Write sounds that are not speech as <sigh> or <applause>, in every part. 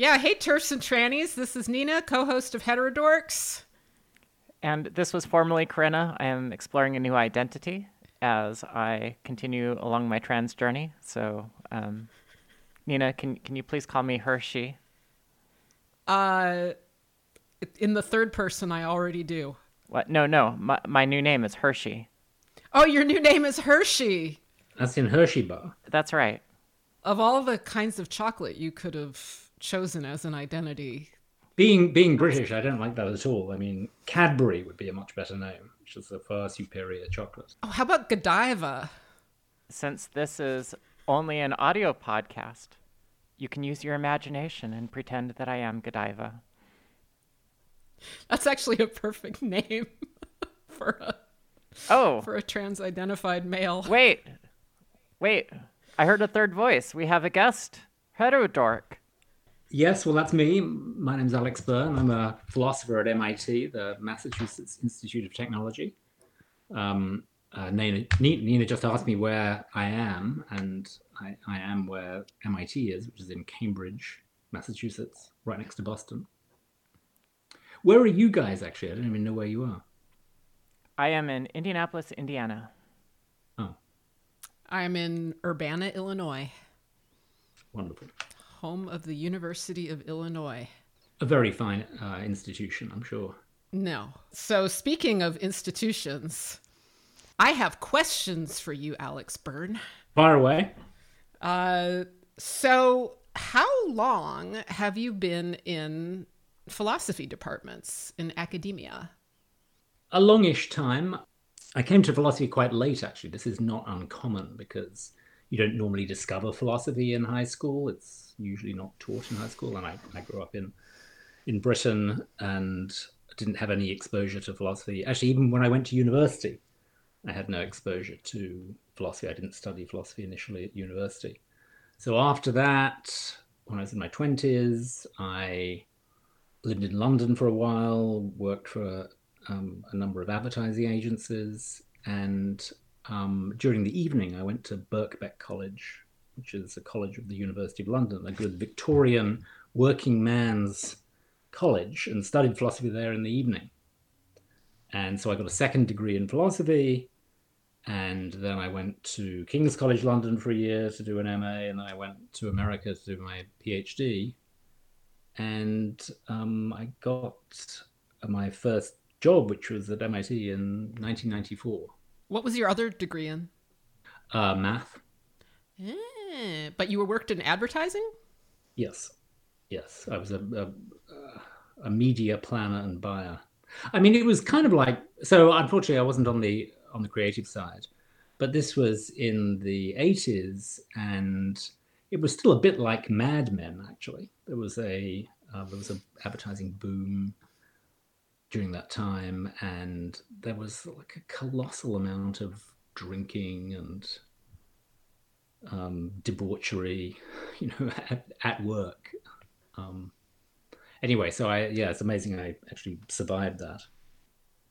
Yeah, hey, turfs and trannies. This is Nina, co host of Heterodorx. And this was formerly Corinna. I am exploring a new identity as I continue along my trans journey. So, um, Nina, can can you please call me Hershey? Uh, in the third person, I already do. What? No, no. My my new name is Hershey. Oh, your new name is Hershey. That's in Hershey bar. That's right. Of all the kinds of chocolate you could have chosen as an identity. Being being British, I don't like that at all. I mean, Cadbury would be a much better name, which is a far superior chocolate. Oh, how about Godiva? Since this is only an audio podcast, you can use your imagination and pretend that I am Godiva. That's actually a perfect <laughs> name for a Oh, for a trans-identified male. wait. Wait. I heard a third voice. We have a guest. Heterodork. Yes, well, that's me. My name's Alex Byrne. I'm a philosopher at MIT, the Massachusetts Institute of Technology. Um, uh, Nina, Nina just asked me where I am, and I, I am where MIT is, which is in Cambridge, Massachusetts, right next to Boston. Where are you guys, actually? I don't even know where you are. I am in Indianapolis, Indiana. Oh, I'm in Urbana, Illinois, wonderful. Home of the University of Illinois. A very fine uh, institution, I'm sure. No. So, speaking of institutions, I have questions for you, Alex Byrne. Far away. Uh, so, how long have you been in philosophy departments in academia? a longish time. I came to philosophy quite late, actually. This is not uncommon because you don't normally discover philosophy in high school. It's usually not taught in high school. And I, I grew up in in Britain and didn't have any exposure to philosophy. Actually, even when I went to university, I had no exposure to philosophy. I didn't study philosophy initially at university. So after that, when I was in my 20s, I lived in London for a while, worked for um, a number of advertising agencies, and um, during the evening, I went to Birkbeck College, which is a college of the University of London, a good Victorian working man's college, and studied philosophy there in the evening. And so I got a second degree in philosophy, and then I went to King's College London for a year to do an MA, and then I went to America to do my PhD. And um, I got my first job, which was at MIT in 1994. What was your other degree in? Uh, math. But you were worked in advertising? Yes, yes. I was a, a a media planner and buyer. I mean, it was kind of like so. Unfortunately, I wasn't on the on the creative side, but this was in the 80s, and it was still a bit like Mad Men. Actually, there was a uh, there was an advertising boom during that time, and there was like a colossal amount of drinking and um, debauchery, you know, <laughs> at, at work. Um, anyway, so I yeah, it's amazing I actually survived that.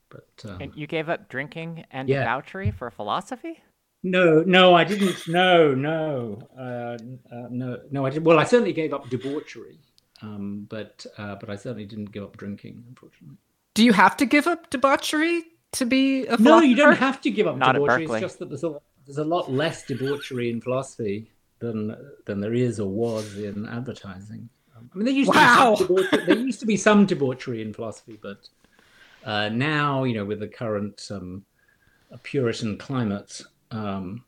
But um, And you gave up drinking and Yeah. debauchery for philosophy? no, no, I didn't. No, no, uh, uh, no, no. I did. Well, I certainly gave up debauchery, um, but uh, but I certainly didn't give up drinking, unfortunately. Do you have to give up debauchery to be a philosopher? No, you don't have to give up Not at debauchery. It's just that there's a there's a lot less debauchery in philosophy than than there is or was in advertising. Um, I mean, there used Wow. to be some debauchery, there used to be some debauchery in philosophy, but uh, now you know with the current um, Puritan climate, um,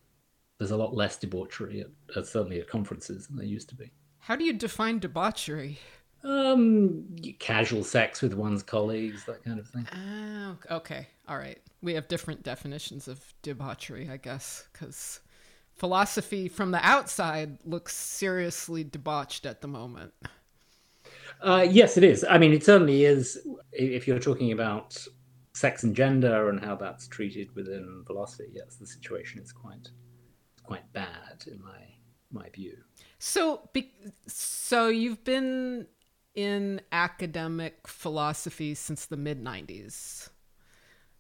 there's a lot less debauchery at, at certainly at conferences than there used to be. How do you define debauchery? Um, casual sex with one's colleagues, that kind of thing. Oh, okay. All right. We have different definitions of debauchery, I guess, because philosophy from the outside looks seriously debauched at the moment. Uh, yes, it is. I mean, it certainly is. If you're talking about sex and gender and how that's treated within philosophy, yes, the situation is quite quite bad in my my view. So, so you've been in academic philosophy since the mid '90s.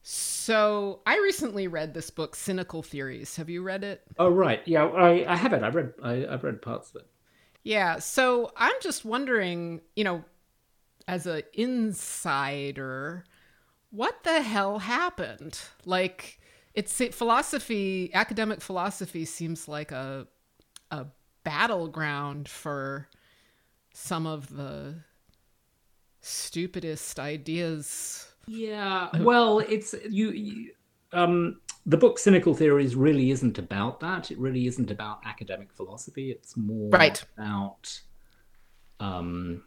So, I recently read this book, Cynical Theories. Have you read it? Oh, right. Yeah, I, I haven't. I've read I, I've read parts of it. Yeah. So I'm just wondering, you know, as an insider, what the hell happened? Like, it's philosophy, academic philosophy seems like a a battleground for some of the stupidest ideas. Yeah. Well, it's you, you um the book cynical theories really isn't about that it really isn't about academic philosophy it's more right. about um,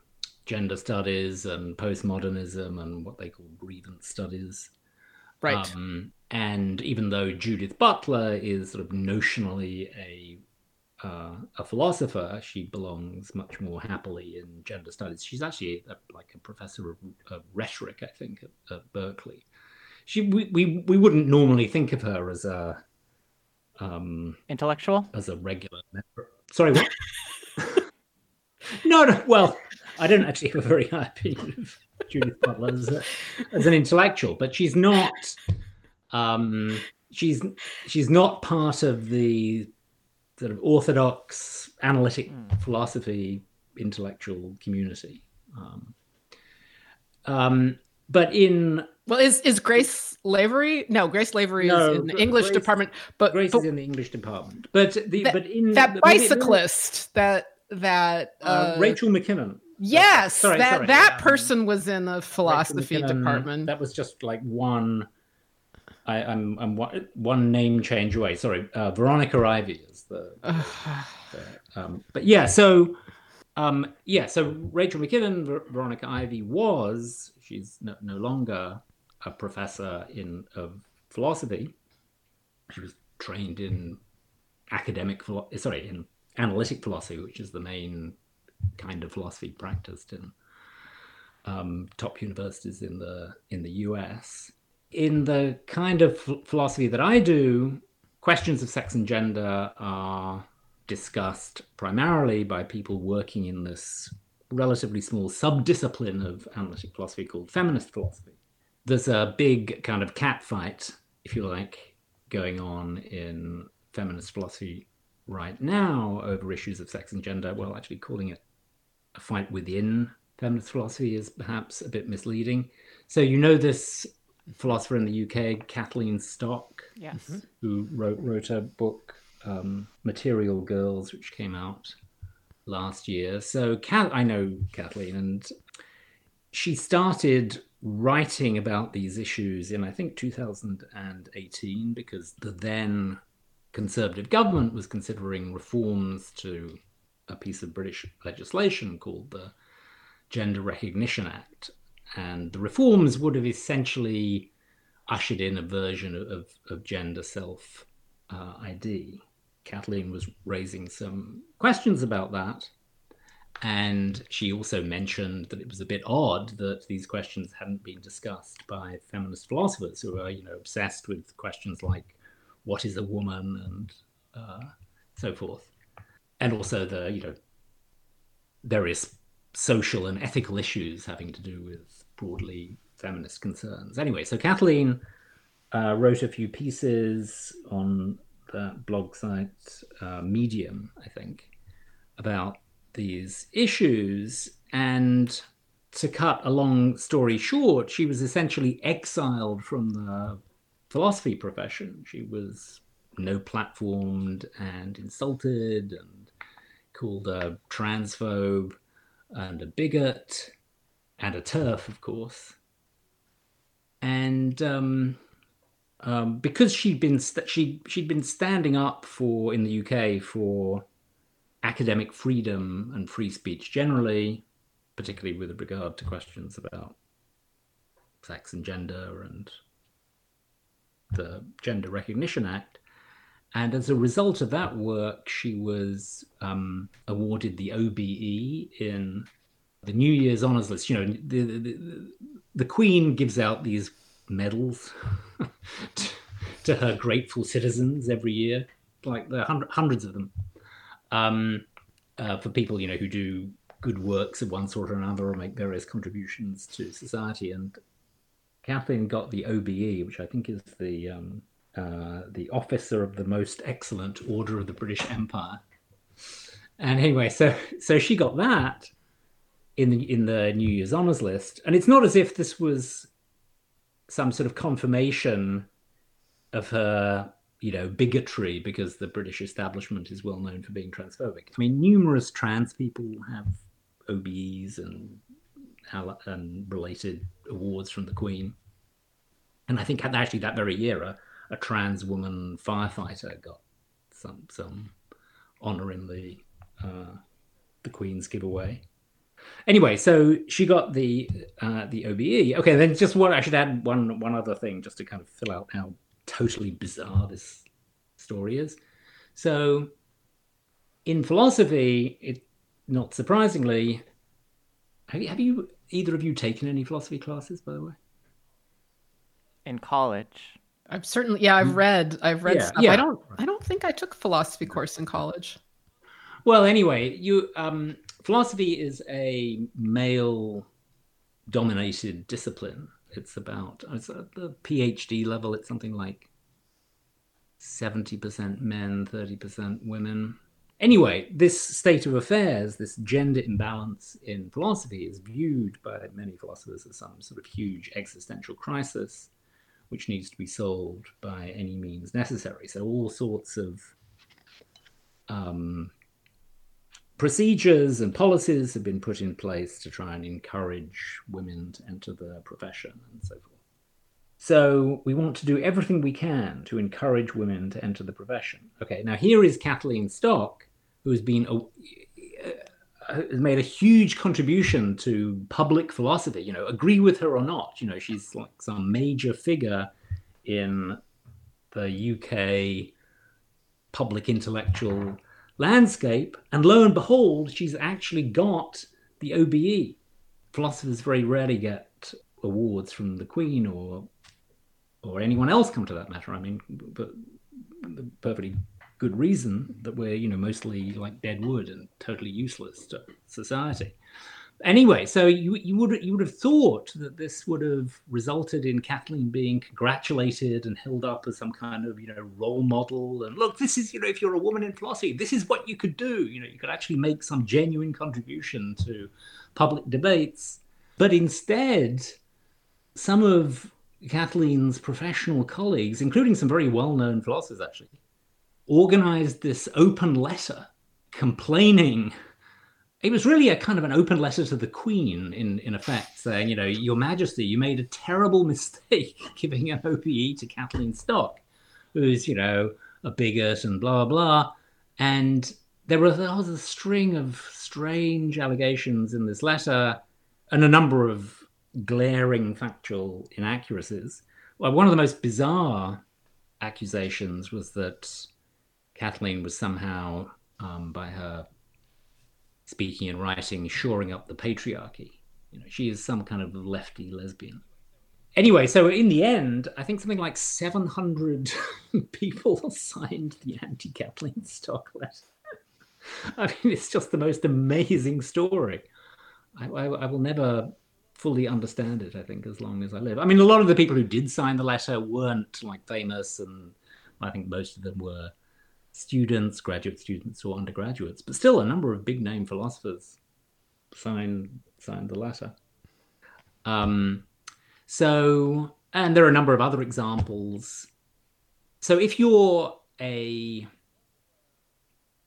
gender studies and postmodernism and what they call grievance studies right um, and even though judith butler is sort of notionally a uh, a philosopher, she belongs much more happily in gender studies. She's actually a, like a professor of, of rhetoric, I think, at, at Berkeley she we, we we wouldn't normally think of her as a um intellectual as a regular member. Sorry, what? <laughs> no, no. Well, I don't actually have a very high opinion of Judith Butler as, a, as an intellectual, but she's not. Um, she's she's not part of the sort of orthodox analytic mm. philosophy intellectual community. Um, um, but in well, is is Grace Lavery? No, Grace Lavery no, is in the English Grace, department. But Grace but, is in the English department. But the that, but in that bicyclist that that uh, uh, Rachel McKinnon. Yes, sorry, that sorry. that um, person was in the philosophy department. That was just like one. I, am I'm, I'm one name change away. Sorry, uh, Veronica Ivy is the. <sighs> the um, but yeah, so um, yeah, so Rachel McKinnon, Ver- Veronica Ivy was. She's no, no longer a professor in of philosophy. She was trained in academic philo- sorry in analytic philosophy, which is the main kind of philosophy practiced in um, top universities in the in the U.S. In the kind of philosophy that I do, questions of sex and gender are discussed primarily by people working in this relatively small subdiscipline of analytic philosophy called feminist philosophy there's a big kind of cat fight, if you like, going on in feminist philosophy right now over issues of sex and gender. Well, actually, calling it a fight within feminist philosophy is perhaps a bit misleading. So, you know, this philosopher in the UK, Kathleen Stock, yes. Mm-hmm. who wrote, wrote a book, um, Material Girls, which came out last year. So, I know Kathleen, and she started writing about these issues in, I think, 2018, because the then Conservative government was considering reforms to a piece of British legislation called the Gender Recognition Act. And the reforms would have essentially ushered in a version of, of gender self uh, ID. Kathleen was raising some questions about that. And she also mentioned that it was a bit odd that these questions hadn't been discussed by feminist philosophers who are, you know, obsessed with questions like what is a woman and uh, so forth, and also the, you know, various social and ethical issues having to do with broadly feminist concerns. Anyway, so Kathleen uh, wrote a few pieces on the blog site uh, Medium, I think, about these issues. And to cut a long story short, she was essentially exiled from the philosophy profession. She was no platformed and insulted and called a transphobe and a bigot and a turf, of course. And um, um, because she'd been st- she she'd been standing up for in the UK for academic freedom and free speech generally, particularly with regard to questions about sex and gender and the Gender Recognition Act. And as a result of that work, she was um, awarded the OBE in the New Year's Honours List. You know, the, the, the Queen gives out these medals <laughs> to, to, her grateful citizens every year, like there are hundreds of them um, uh, for people you know who do good works of one sort or another or make various contributions to society. And Kathleen got the OBE, which I think is the um, uh, the Officer of the Most Excellent Order of the British Empire. And anyway, so so she got that in the in the New Year's honors list, and it's not as if this was some sort of confirmation of her, you know, bigotry because the British establishment is well known for being transphobic. I mean, numerous trans people have OBEs and and related awards from the Queen, and I think actually that very year a, a trans woman firefighter got some some honor in the uh, the Queen's giveaway. Anyway, so she got the uh, the OBE. Okay, then just one. I should add one one other thing just to kind of fill out how totally bizarre this story is. So, in philosophy, it not surprisingly, have you, have you either of you taken any philosophy classes, by the way? In college, I've certainly yeah I've read I've read Yeah, stuff. yeah. I don't I don't think I took a philosophy course in college. Well, anyway, you um, philosophy is a male-dominated discipline. It's about it's at the PhD level. It's something like seventy percent men, thirty percent women. Anyway, this state of affairs, this gender imbalance in philosophy, is viewed by many philosophers as some sort of huge existential crisis, which needs to be solved by any means necessary. So all sorts of um, procedures and policies have been put in place to try and encourage women to enter the profession and so forth. So we want to do everything we can to encourage women to enter the profession. Okay, now here is Kathleen Stock, who has been a, uh, has made a huge contribution to public philosophy. You know, agree with her or not, you know, she's like some major figure in the UK public intellectual landscape. And lo and behold, she's actually got the OBE. Philosophers very rarely get awards from the Queen or or anyone else come to that matter. I mean, but the perfectly good reason that we're you know mostly like dead wood and totally useless to society. Anyway, so you you would you would have thought that this would have resulted in Kathleen being congratulated and held up as some kind of you know role model and look, this is you know if you're a woman in philosophy, this is what you could do. You know, you could actually make some genuine contribution to public debates. But instead, some of Kathleen's professional colleagues, including some very well-known philosophers, actually organized this open letter complaining it was really a kind of an open letter to the queen in in effect saying you know your majesty you made a terrible <laughs> mistake giving an OBE to kathleen stock who's you know a bigot and blah blah. And there was, there was a string of strange allegations in this letter and a number of glaring factual inaccuracies. Well, one of the most bizarre accusations was that kathleen was somehow um, by her speaking and writing, shoring up the patriarchy. You know, she is some kind of lefty lesbian. Anyway, so in the end, I think something like 700 <laughs> people signed the anti Kathleen Stock letter. <laughs> I mean, it's just the most amazing story. I, I, I, will never fully understand it, I think, as long as I live. I mean, a lot of the people who did sign the letter weren't like famous, and I think most of them were students, graduate students, or undergraduates, but still a number of big name philosophers signed signed the letter. Um, so, and there are a number of other examples. So, if you're a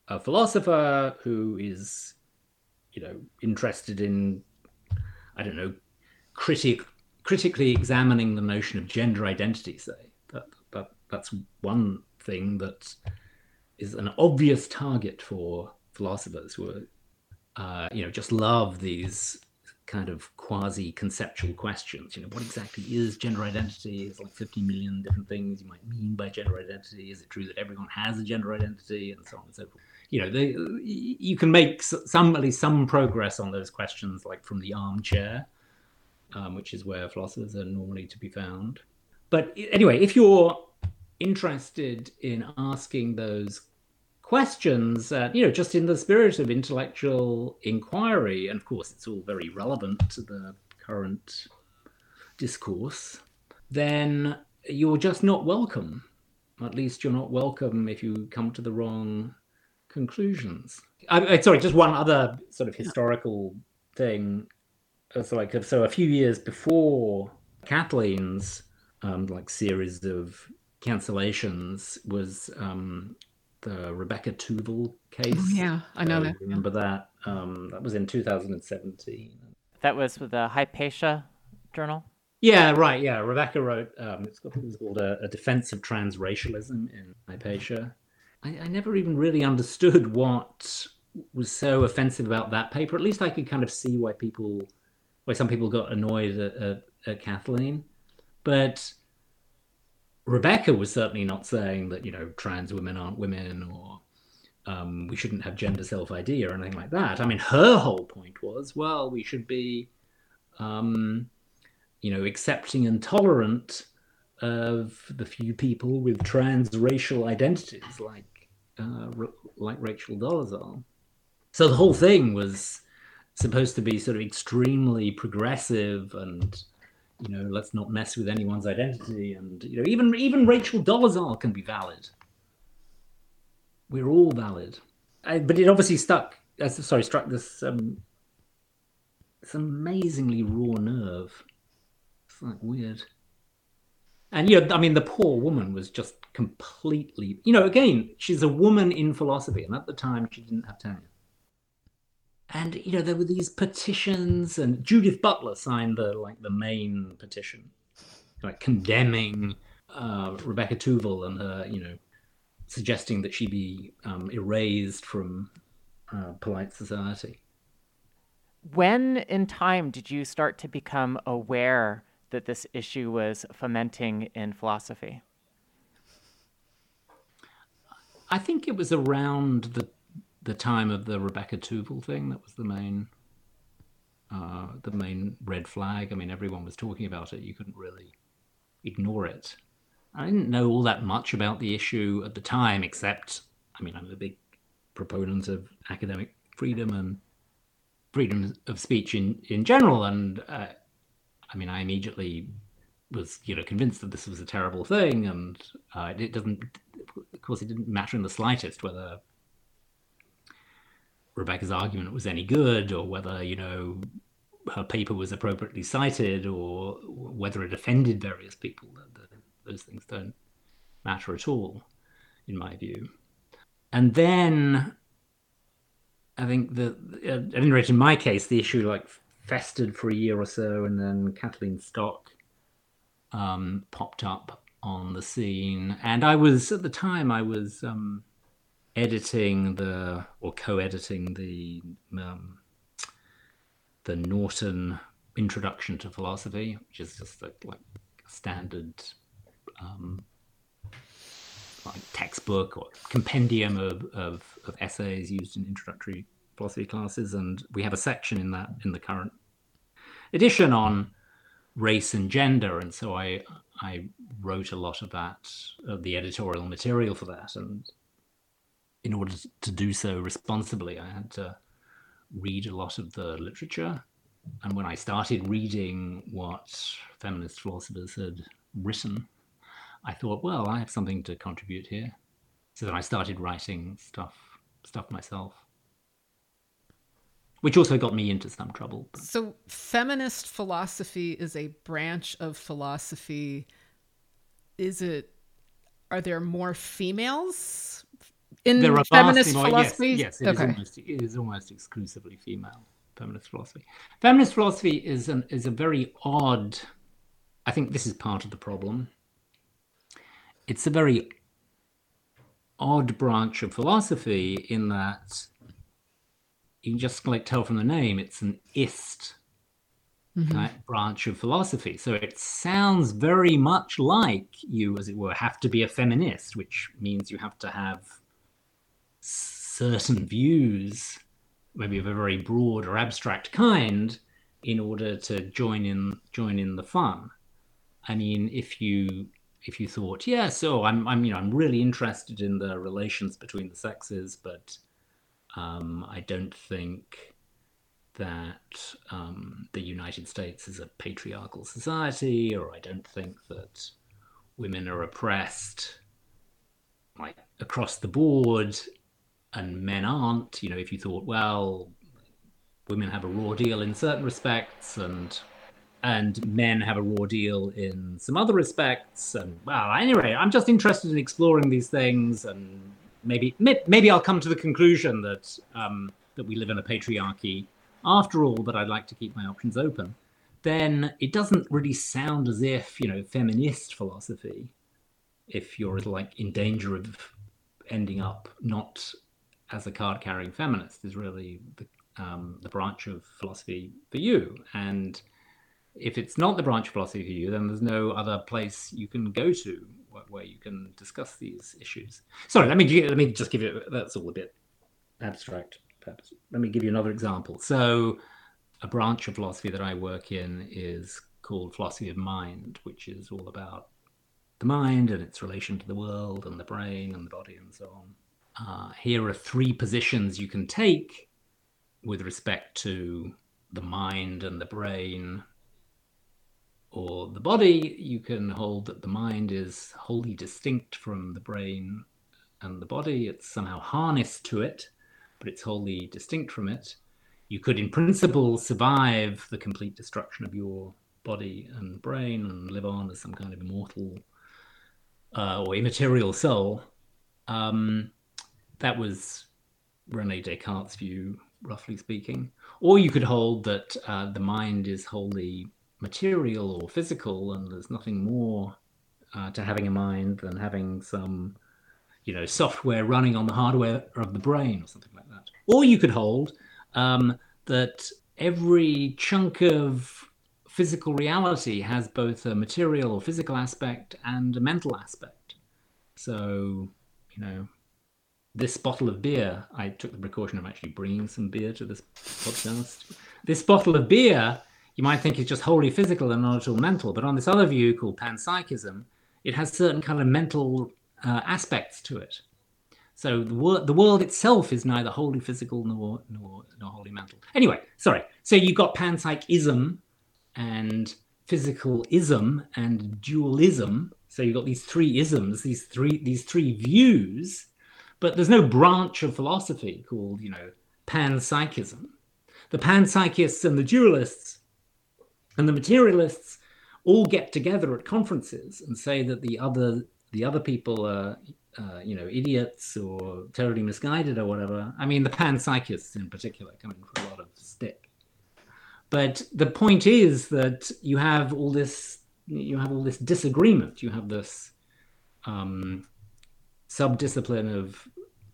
a philosopher who is, you know, interested in, I don't know, critic critically examining the notion of gender identity, say that, that that's one thing that is an obvious target for philosophers who are, uh, you know, just love these kind of quasi-conceptual questions. You know, what exactly is gender identity? It's like 50 million different things you might mean by gender identity. Is it true that everyone has a gender identity, and so on and so forth? You know, they, you can make some at least some progress on those questions, like from the armchair, um, which is where philosophers are normally to be found. But anyway, if you're interested in asking those questions, uh, you know, just in the spirit of intellectual inquiry. And of course, it's all very relevant to the current discourse. Then you're just not welcome. At least you're not welcome if you come to the wrong conclusions. I, I, sorry, just one other sort of historical thing. Uh, so, like, so a few years before Kathleen's um, like series of cancellations was um, the Rebecca Tuvel case. Oh, yeah, I know uh, that. Remember that? Um, that was in 2017. That was with the Hypatia journal. Yeah, right. Yeah, Rebecca wrote. Um, it's called a, a, defense of transracialism in Hypatia. I, I never even really understood what was so offensive about that paper. At least I could kind of see why people, why some people got annoyed at, at, at Kathleen, but Rebecca was certainly not saying that you know trans women aren't women or um, we shouldn't have gender self ID or anything like that. I mean, her whole point was, well, we should be, um, you know, accepting and tolerant of the few people with transracial identities, like uh, like Rachel Dolezal. So the whole thing was supposed to be sort of extremely progressive and you know let's not mess with anyone's identity and you know even even Rachel Dolezal can be valid we're all valid. I, but it obviously stuck. Uh, sorry, struck this um, this amazingly raw nerve. It's like weird. And you know, I mean, the poor woman was just completely. You know, again, she's a woman in philosophy, and at the time, she didn't have tenure. And you know, there were these petitions, and Judith Butler signed the like the main petition, like condemning uh, Rebecca Tuvel and her, you know, suggesting that she be um, erased from uh, polite society. When in time did you start to become aware that this issue was fomenting in philosophy? I think it was around the the time of the Rebecca Tuvel thing that was the main uh, the main red flag. I mean, everyone was talking about it. You couldn't really ignore it. I didn't know all that much about the issue at the time, except, I mean, I'm a big proponent of academic freedom and freedom of speech in, in general. And uh, I mean, I immediately was, you know, convinced that this was a terrible thing. And uh, it doesn't, of course, it didn't matter in the slightest whether Rebecca's argument was any good or whether, you know, her paper was appropriately cited or whether it offended various people those things don't matter at all, in my view. And then I think that, at any rate, in my case, the issue like festered for a year or so, and then Kathleen Stock um, popped up on the scene. And I was, at the time, I was um, editing the, or co editing the, um, the Norton Introduction to Philosophy, which is just a, like standard um, like textbook or compendium of, of, of, essays used in introductory philosophy classes, and we have a section in that in the current edition on race and gender, and so I I wrote a lot of that of the editorial material for that, and in order to do so responsibly, I had to read a lot of the literature. And when I started reading what feminist philosophers had written, I thought, well, I have something to contribute here. So then I started writing stuff stuff myself. Which also got me into some trouble. But... So feminist philosophy is a branch of philosophy. Is it are there more females in there are feminist more, philosophy? Yes, yes it, okay. is almost, it is almost exclusively female feminist philosophy. Feminist philosophy is an is a very odd I think this is part of the problem it's a very odd branch of philosophy in that you can just like tell from the name it's an ist mm-hmm. branch of philosophy so it sounds very much like you as it were have to be a feminist which means you have to have certain views maybe of a very broad or abstract kind in order to join in join in the fun. I mean if you if you thought, yeah, so I'm, I'm, you know, I'm really interested in the relations between the sexes, but um, I don't think that um, the United States is a patriarchal society, or I don't think that women are oppressed like across the board, and men aren't. You know, if you thought, well, women have a raw deal in certain respects, and and men have a raw deal in some other respects. And well, anyway, I'm just interested in exploring these things, and maybe maybe I'll come to the conclusion that um, that we live in a patriarchy after all. But I'd like to keep my options open. Then it doesn't really sound as if you know feminist philosophy, if you're like in danger of ending up not as a card carrying feminist, is really the um, the branch of philosophy for you and if it's not the branch of philosophy for you, then there's no other place you can go to where, you can discuss these issues. Sorry, let me let me just give you that's all a bit abstract. Perhaps. Let me give you another example. So, a branch of philosophy that I work in is called philosophy of mind, which is all about the mind and its relation to the world and the brain and the body and so on. Uh, here are three positions you can take with respect to the mind and the brain or the body, you can hold that the mind is wholly distinct from the brain and the body. It's somehow harnessed to it, but it's wholly distinct from it. You could, in principle, survive the complete destruction of your body and brain and live on as some kind of immortal uh, or immaterial soul. Um, that was Rene Descartes' view, roughly speaking. Or you could hold that uh, the mind is wholly material or physical, and there's nothing more uh, to having a mind than having some, you know, software running on the hardware of the brain or something like that. Or you could hold um, that every chunk of physical reality has both a material or physical aspect and a mental aspect. So, you know, this bottle of beer, I took the precaution of actually bringing some beer to this podcast. This bottle of beer you might think is just wholly physical and not at all mental. But on this other view called panpsychism, it has certain kind of mental uh, aspects to it. So the, wor- the world itself is neither wholly physical nor, nor, nor wholly mental. Anyway, sorry. So you've got panpsychism and physicalism and dualism. So you've got these three isms, these three these three views, but there's no branch of philosophy called, you know, panpsychism. The panpsychists and the dualists and the materialists all get together at conferences and say that the other the other people are uh, you know idiots or totally misguided or whatever. I mean, the panpsychists in particular come in for a lot of stick. But the point is that you have all this you have all this disagreement. You have this um, subdiscipline of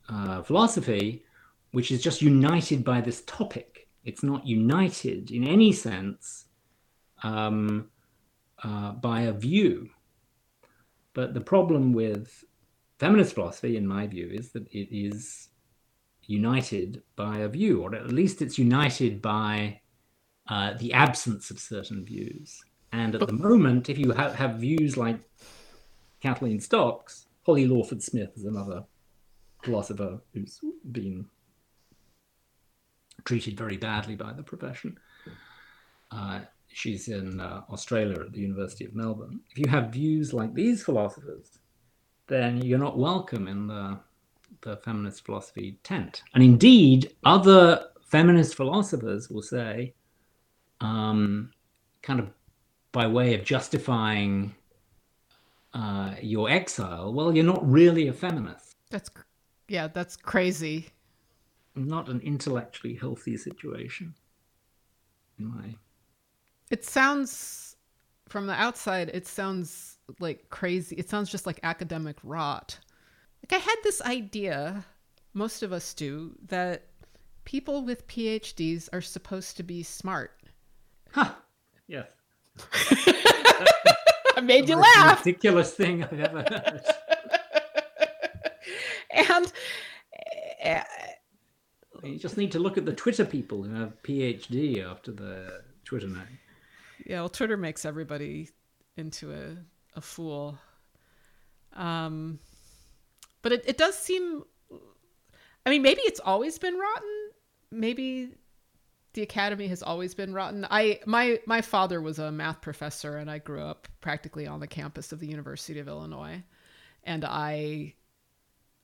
uh, philosophy, which is just united by this topic. It's not united in any sense um, uh, by a view. But the problem with feminist philosophy, in my view, is that it is united by a view, or at least it's united by uh, the absence of certain views. And at the moment, if you ha- have views like Kathleen Stocks, Holly Lawford Smith is another philosopher who's been treated very badly by the profession. Uh, she's in uh, Australia at the University of Melbourne. If you have views like these philosophers, then you're not welcome in the, the feminist philosophy tent. And indeed, other feminist philosophers will say, um, kind of by way of justifying uh, your exile, well, you're not really a feminist. That's, yeah, that's crazy. Not an intellectually healthy situation, my it sounds from the outside, it sounds like crazy. It sounds just like academic rot. Like I had this idea, most of us do, that people with PhDs are supposed to be smart. Huh. Yes. <laughs> I made you laugh. Ridiculous thing I've ever heard. <laughs> and uh, you just need to look at the Twitter people who have PhD after the Twitter name. Yeah, well, Twitter makes everybody into a, a fool. Um, but it, it does seem, I mean, maybe it's always been rotten. Maybe the academy has always been rotten. I my my father was a math professor, and I grew up practically on the campus of the University of Illinois, and I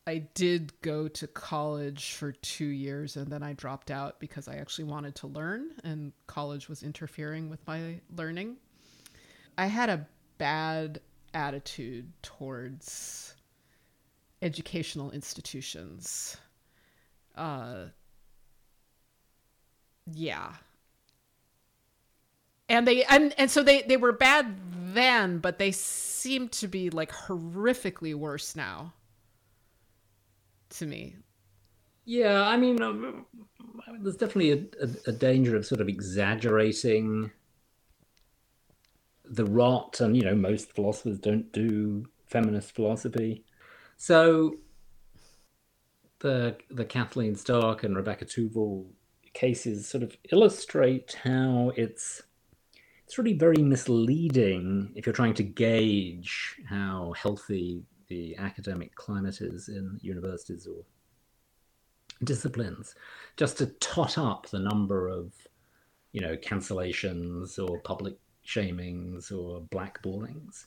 I did go to college for two years and then I dropped out because I actually wanted to learn and college was interfering with my learning. I had a bad attitude towards educational institutions. Uh, yeah. And they and, and so they, they were bad then, but they seem to be like horrifically worse now to me. Yeah, I mean, um, there's definitely a, a, a, danger of sort of exaggerating the rot, and you know, most philosophers don't do feminist philosophy. So the the Kathleen Stock and Rebecca Tuvel cases sort of illustrate how it's it's really very misleading if you're trying to gauge how healthy the academic climate is in universities or disciplines, just to tot up the number of, you know, cancellations or public shamings or blackballings,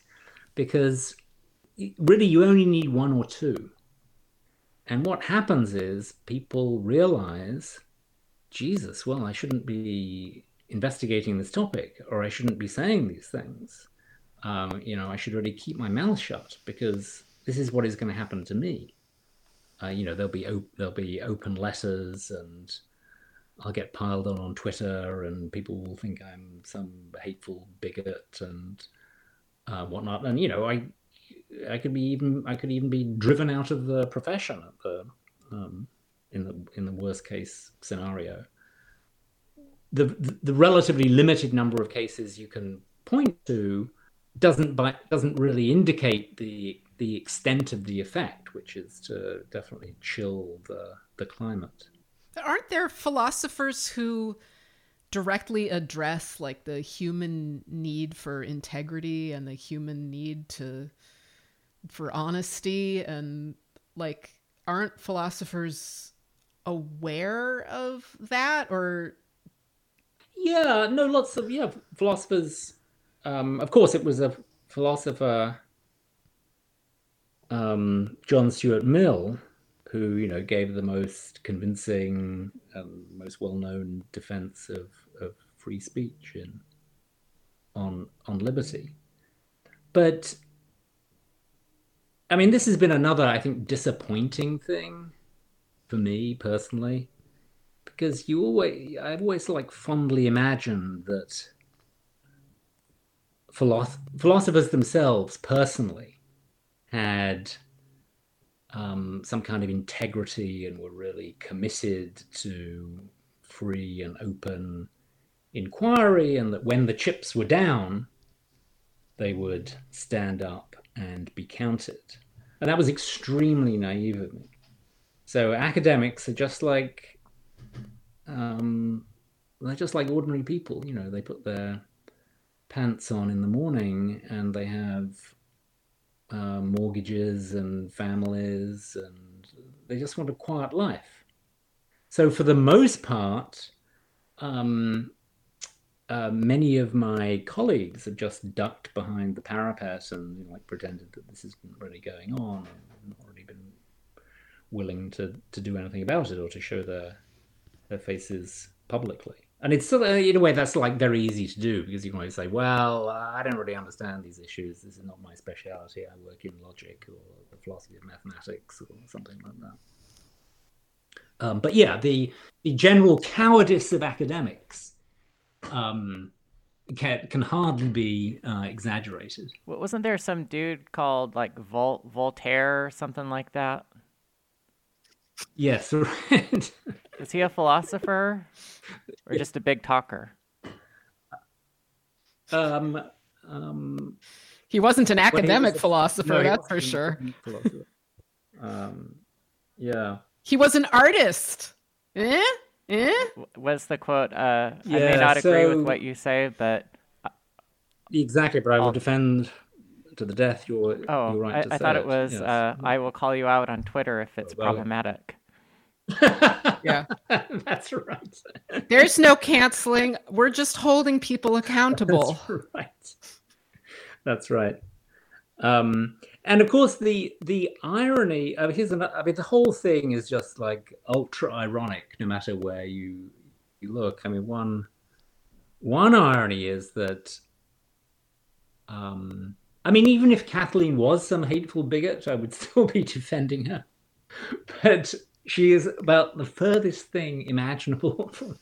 because really you only need one or two. And what happens is people realize, Jesus, well, I shouldn't be investigating this topic or I shouldn't be saying these things. Um, you know, I should really keep my mouth shut because this is what is going to happen to me. Uh, you know, there'll be op- there'll be open letters, and I'll get piled on on Twitter, and people will think I'm some hateful bigot and uh, whatnot. And you know, I I could be even I could even be driven out of the profession at the um, in the in the worst case scenario. The, the the relatively limited number of cases you can point to doesn't by, doesn't really indicate the the extent of the effect, which is to definitely chill the the climate. Aren't there philosophers who directly address like the human need for integrity and the human need to for honesty and like aren't philosophers aware of that or yeah no lots of yeah philosophers um of course it was a philosopher um, John Stuart Mill, who you know gave the most convincing, um, most well-known defense of, of free speech in on on liberty. But I mean, this has been another, I think, disappointing thing for me personally, because you always, I've always like fondly imagined that philosoph- philosophers themselves, personally, had um, some kind of integrity and were really committed to free and open inquiry, and that when the chips were down, they would stand up and be counted. And that was extremely naive of me. So academics are just like um, they're just like ordinary people. You know, they put their pants on in the morning and they have uh, mortgages and families, and they just want a quiet life. So, for the most part, um, uh, many of my colleagues have just ducked behind the parapet and you know, like pretended that this isn't really going on, been willing to, to do anything about it or to show their their faces publicly. And it's still in a way that's like very easy to do because you can always say well i don't really understand these issues. This is not my specialty i work in logic or the philosophy of mathematics or something like that. Um, but yeah the the general cowardice of academics um, can, can hardly be uh, exaggerated. Wasn't there some dude called like Vol- voltaire or something like that yes <laughs> right is he a philosopher or just a big talker? Um, um, he wasn't an academic was a, philosopher, no, that's for sure. Um, yeah. He was an artist. Eh? Eh? Was the quote, uh, yeah, I may not so, agree with what you say, but. Exactly, but I will I'll... defend to the death your, oh, your right I, to I say thought it was, yes. uh, I will call you out on Twitter if it's well, problematic <laughs> yeah. <laughs> That's right. There's no canceling. We're just holding people accountable. <laughs> That's right. That's right. Um, and of course, the the irony. Uh, here's another, I mean, the whole thing is just like ultra ironic, no matter where you you look. I mean, one one irony is that. Um, I mean, even if Kathleen was some hateful bigot, I would still <laughs> be defending her. But she is about the furthest thing imaginable <laughs> from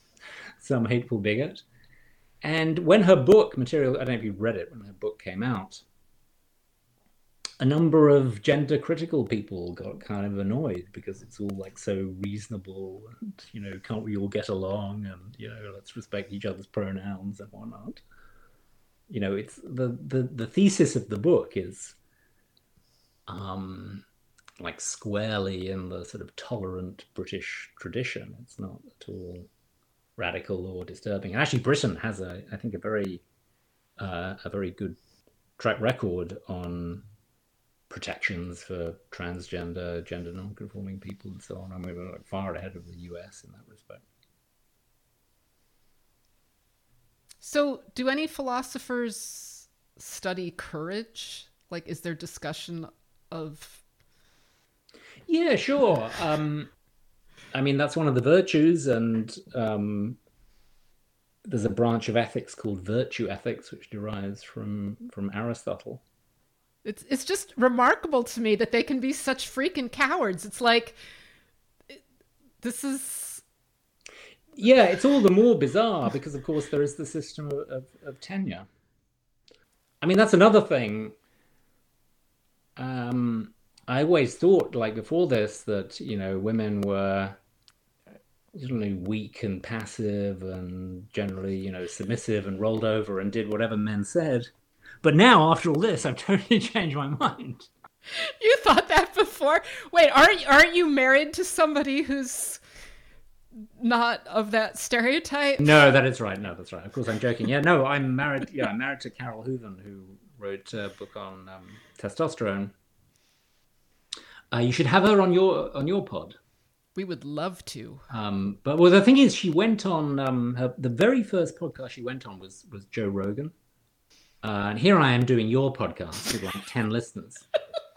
some hateful bigot. And when her book, Material, I don't know if you've read it, when her book came out, a number of gender critical people got kind of annoyed because it's all like so reasonable and, you know, can't we all get along and, you know, let's respect each other's pronouns and whatnot. You know, it's the, the, the thesis of the book is um, like squarely in the sort of tolerant British tradition. It's not at all radical or disturbing. And actually, Britain has a, I think, a very, uh, a very good track record on protections for transgender, gender non-conforming people, and so on. I mean, we're like far ahead of the US in that respect. So, do any philosophers study courage? Like, is there discussion of? Yeah, sure. Um, I mean, that's one of the virtues, and um, there's a branch of ethics called virtue ethics, which derives from from Aristotle. It's it's just remarkable to me that they can be such freaking cowards. It's like this is yeah, it's all the more bizarre because, of course, there is the system of, of, of tenure. I mean, that's another thing. Um, I always thought, like before this, that you know women were generally weak and passive and generally, you know, submissive and rolled over and did whatever men said. But now, after all this, I've <laughs> totally changed my mind. You thought that before? Wait, aren't aren't you married to somebody who's not of that stereotype? No, that is right. No, that's right. Of course, I'm joking. Yeah, no, I'm married. Yeah, I'm married to Carole Hooven, who wrote a book on um, testosterone. Uh, you should have her on your on your pod. We would love to. Um, but well, the thing is, she went on um, her, the very first podcast she went on was was Joe Rogan, uh, and here I am doing your podcast with like ten listeners,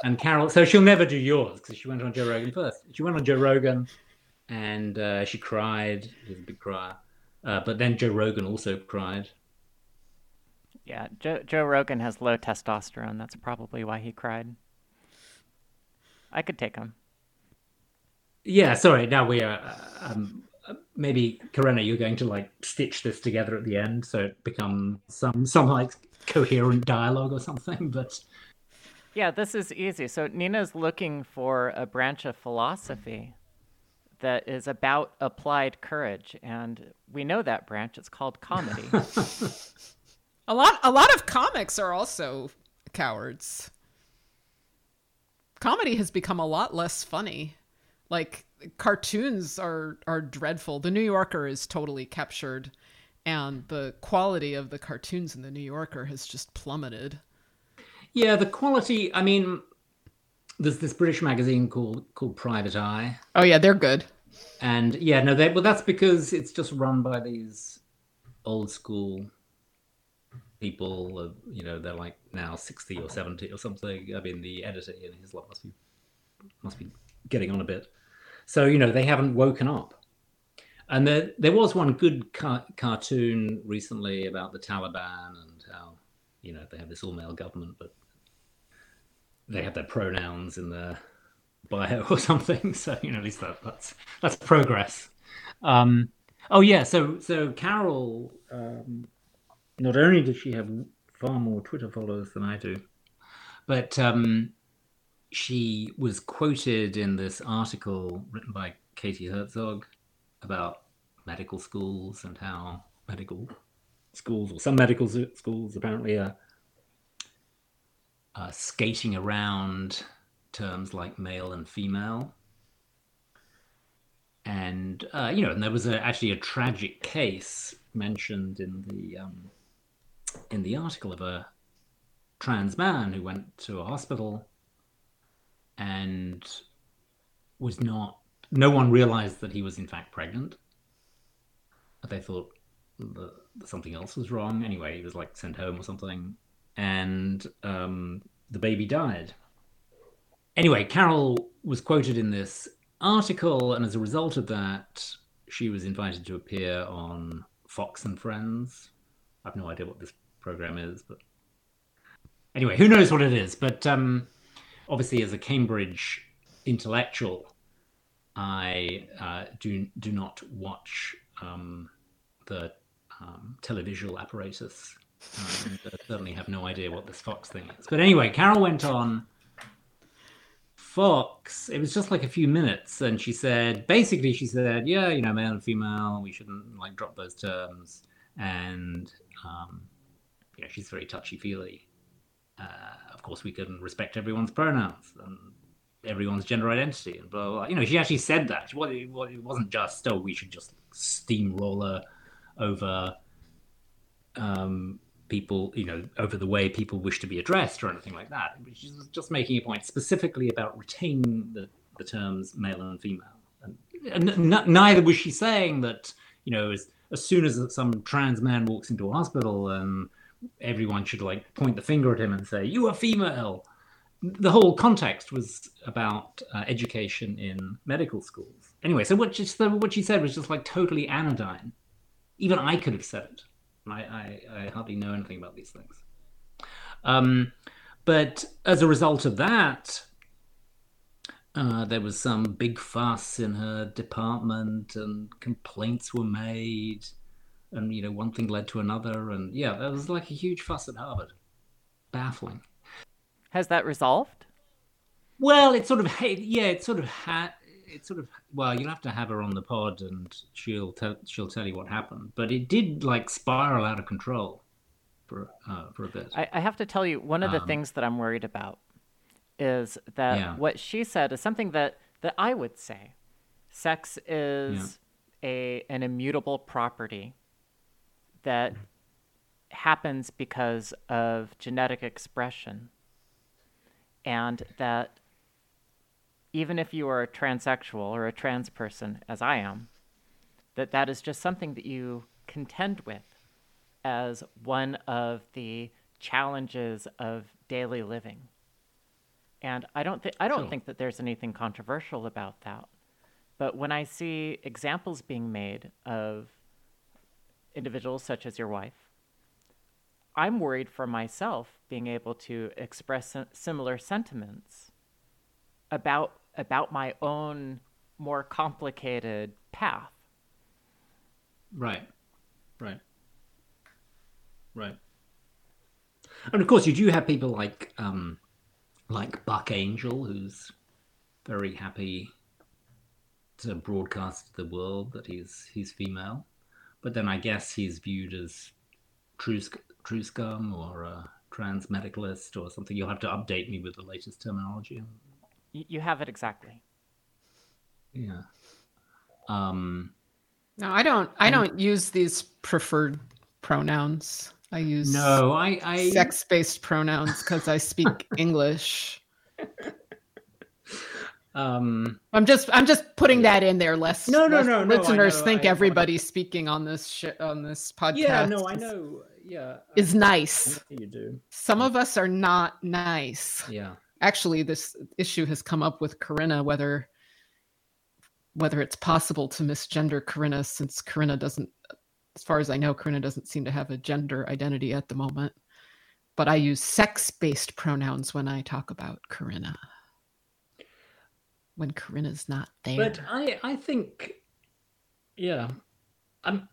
and Carole. So she'll never do yours because she went on Joe Rogan first. She went on Joe Rogan, and uh, she cried. She was a big crier. Uh, but then Joe Rogan also cried. Yeah, Joe, Joe Rogan has low testosterone. That's probably why he cried. I could take him. Yeah, sorry. Now we are. uh, Um, maybe Corinna, you're going to like stitch this together at the end so it becomes some some like coherent dialogue or something. But Yeah, this is easy. So Nina's looking for a branch of philosophy that is about applied courage, and we know that branch. It's called comedy. <laughs> A lot a lot of comics are also cowards. Comedy has become a lot less funny. Like cartoons are are dreadful. The New Yorker is totally captured and the quality of the cartoons in the New Yorker has just plummeted. yeah, the quality. I mean, there's this British magazine called called Private Eye, Oh yeah, they're good. And yeah, no, they, well, that's because it's just run by these old school people. You know, they're like now sixty or seventy or something. I mean, the editor in his lot must be must be getting on a bit. So you know, they haven't woken up. And there, there was one good car- cartoon recently about the Taliban and how, you know, they have this all-male government, but they have their pronouns in their bio <laughs> or something. So you know, at least that, that's that's progress. Um, oh yeah, so so Carole, um, not only does she have far more Twitter followers than I do, but um, she was quoted in this article written by Katie Herzog about medical schools and how medical schools or some medical schools apparently are uh, skating around terms like male and female. And uh, you know, and there was a, actually a tragic case mentioned in the um, in the article of a trans man who went to a hospital and was not. No one realized that he was in fact pregnant. They thought that something else was wrong. Anyway, he was like sent home or something, and um, the baby died. Anyway, Carole was quoted in this article, and as a result of that, she was invited to appear on Fox and Friends. I have no idea what this program is, but anyway, who knows what it is? But um, obviously, as a Cambridge intellectual, I uh, do do not watch um, the um, televisual apparatus. Um, certainly have no idea what this Fox thing is. But anyway, Carole went on Fox. It was just like a few minutes, and she said, basically, she said, yeah, you know, male and female, we shouldn't like drop those terms, and um, yeah, she's very touchy feely. Uh, of course, we can respect everyone's pronouns and everyone's gender identity and blah, blah, blah. You know, she actually said that. What it wasn't just, oh, we should just steamroller over um, people, you know, over the way people wish to be addressed or anything like that. She's just making a point specifically about retaining the, the terms male and female. And, and n- neither was she saying that, you know, as, as soon as some trans man walks into a hospital and everyone should like point the finger at him and say, you are female the whole context was about uh, education in medical schools. Anyway, so what she, so what she said was just like totally anodyne. Even I could have said it. I, I, I hardly know anything about these things. Um, but as a result of that, uh, there was some big fuss in her department, and complaints were made, and you know one thing led to another, and yeah, there was like a huge fuss at Harvard. Baffling. Has that resolved? Well, it's sort of yeah, it's sort of ha- it's sort of well, you'll have to have her on the pod and she'll tell she'll tell you what happened. But it did like spiral out of control for uh, for a bit. I, I, have to tell you, one of the um, things that I'm worried about is that yeah. what she said is something that that I would say. Sex is yeah. a an immutable property that happens because of genetic expression and that even if you are a transsexual or a trans person, as I am, that that is just something that you contend with as one of the challenges of daily living. And I don't think I don't sure. think that there's anything controversial about that. But when I see examples being made of individuals such as your wife I'm worried for myself being able to express similar sentiments about about my own more complicated path. Right. Right. Right. And of course you do have people like um like Buck Angel who's very happy to broadcast to the world that he's he's female. But then I guess he's viewed as true truscum or a trans medicalist or something. You'll have to update me with the latest terminology. You have it exactly. Yeah. Um, no, I don't. I don't use these preferred pronouns. I use no, I, I... sex-based pronouns because I speak <laughs> English. Um, I'm just I'm just putting that in there. Less no no no, no listeners know, think everybody's speaking on this sh- on this podcast. Yeah, no, I know yeah is nice you do some of us are not nice yeah actually this issue has come up with corinna whether whether it's possible to misgender corinna since corinna doesn't as far as i know corinna doesn't seem to have a gender identity at the moment. But i use sex-based pronouns when i talk about corinna. When corinna's not there. But i i think yeah i'm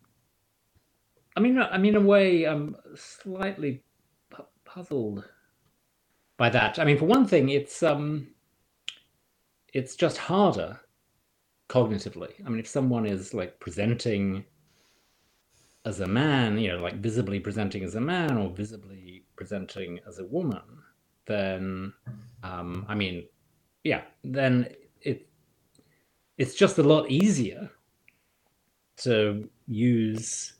I mean, I mean, in a way, I'm slightly pu- puzzled by that. I mean, for one thing, it's um, it's just harder cognitively. I mean, if someone is like presenting as a man, you know, like visibly presenting as a man or visibly presenting as a woman, then, um, I mean, yeah, then it it's just a lot easier to use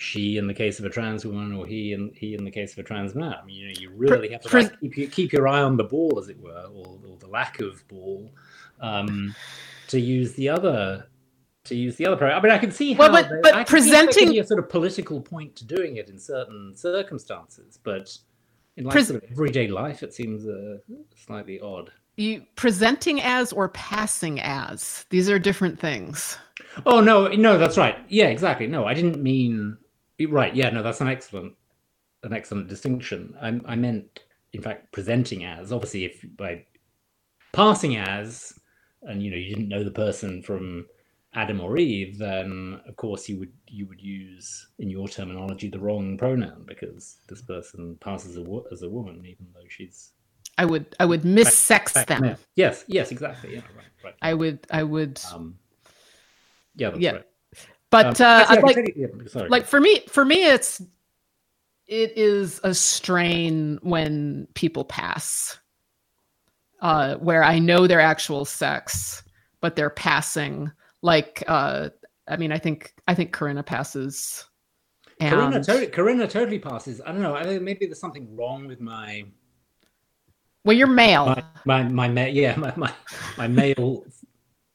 she in the case of a trans woman or he in he in the case of a trans man. I mean, you know, you really have to like, keep, keep your eye on the ball, as it were, or, or the lack of ball, um, to use the other to use the other program. I mean, I can see how, well, but, but presenting a sort of political point to doing it in certain circumstances, but in like Pres- sort of everyday life, it seems uh, slightly odd. You presenting as or passing as. These are different things. Oh no, no, that's right. Yeah, exactly. No, I didn't mean right. Yeah, no, that's an excellent, an excellent distinction. I, I meant, in fact, presenting as. Obviously, if by passing as, and you know, you didn't know the person from Adam or Eve, then of course you would you would use in your terminology the wrong pronoun because this person passes a, wo- as a woman, even though she's I would I would missex fact, them. Yes, yes, exactly. Yeah, right, right. I would I would Um, yeah, that's Yeah. right. But Um, uh actually, I I'd can like yeah, sorry. like for me for me it's it is a strain when people pass uh where i know their actual sex but they're passing like uh i mean i think i think corinna passes and Corinna, totally, Corinna totally passes. I don't know. I think maybe there's something wrong with my well you're male my my, my yeah my, my my male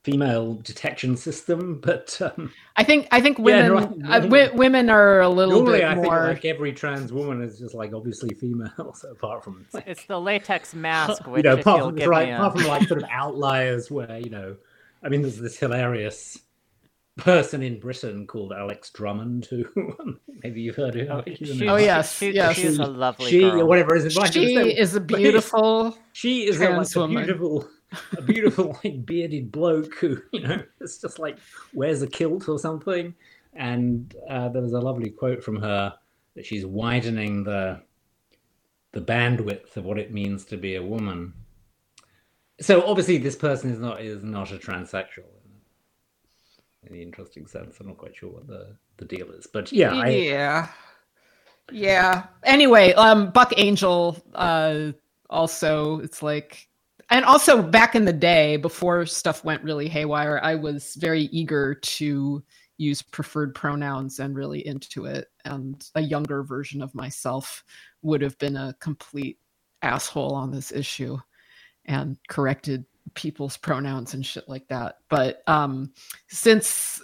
female detection system. <laughs> But um, i think i think Yeah, women no, I- uh, wi- women are a little normally, bit I think like every trans woman is just like obviously female. <laughs> So apart from like, It's the latex <laughs> mask, you which know, if apart you'll from, give right, me apart from like sort of outliers where you know, I mean, there's this hilarious person in Britain called Alex Drummond who maybe you've heard of. Oh, her. she- Oh, yes, she, yes. she's a lovely she girl. whatever is it she is a beautiful she is a, like, trans a beautiful a beautiful <laughs> like bearded bloke who you know <laughs> it's just like wears a kilt or something. And uh, there was a lovely quote from her that she's widening the the bandwidth of what it means to be a woman. So obviously this person is not is not a transsexual in any interesting sense. I'm not quite sure what the the deal is. But yeah I, yeah. Yeah. Anyway um buck angel uh also it's like and also back in the day before stuff went really haywire i was very eager to use preferred pronouns and really into it. And a younger version of myself would have been a complete asshole on this issue and corrected people's pronouns and shit like that. But um since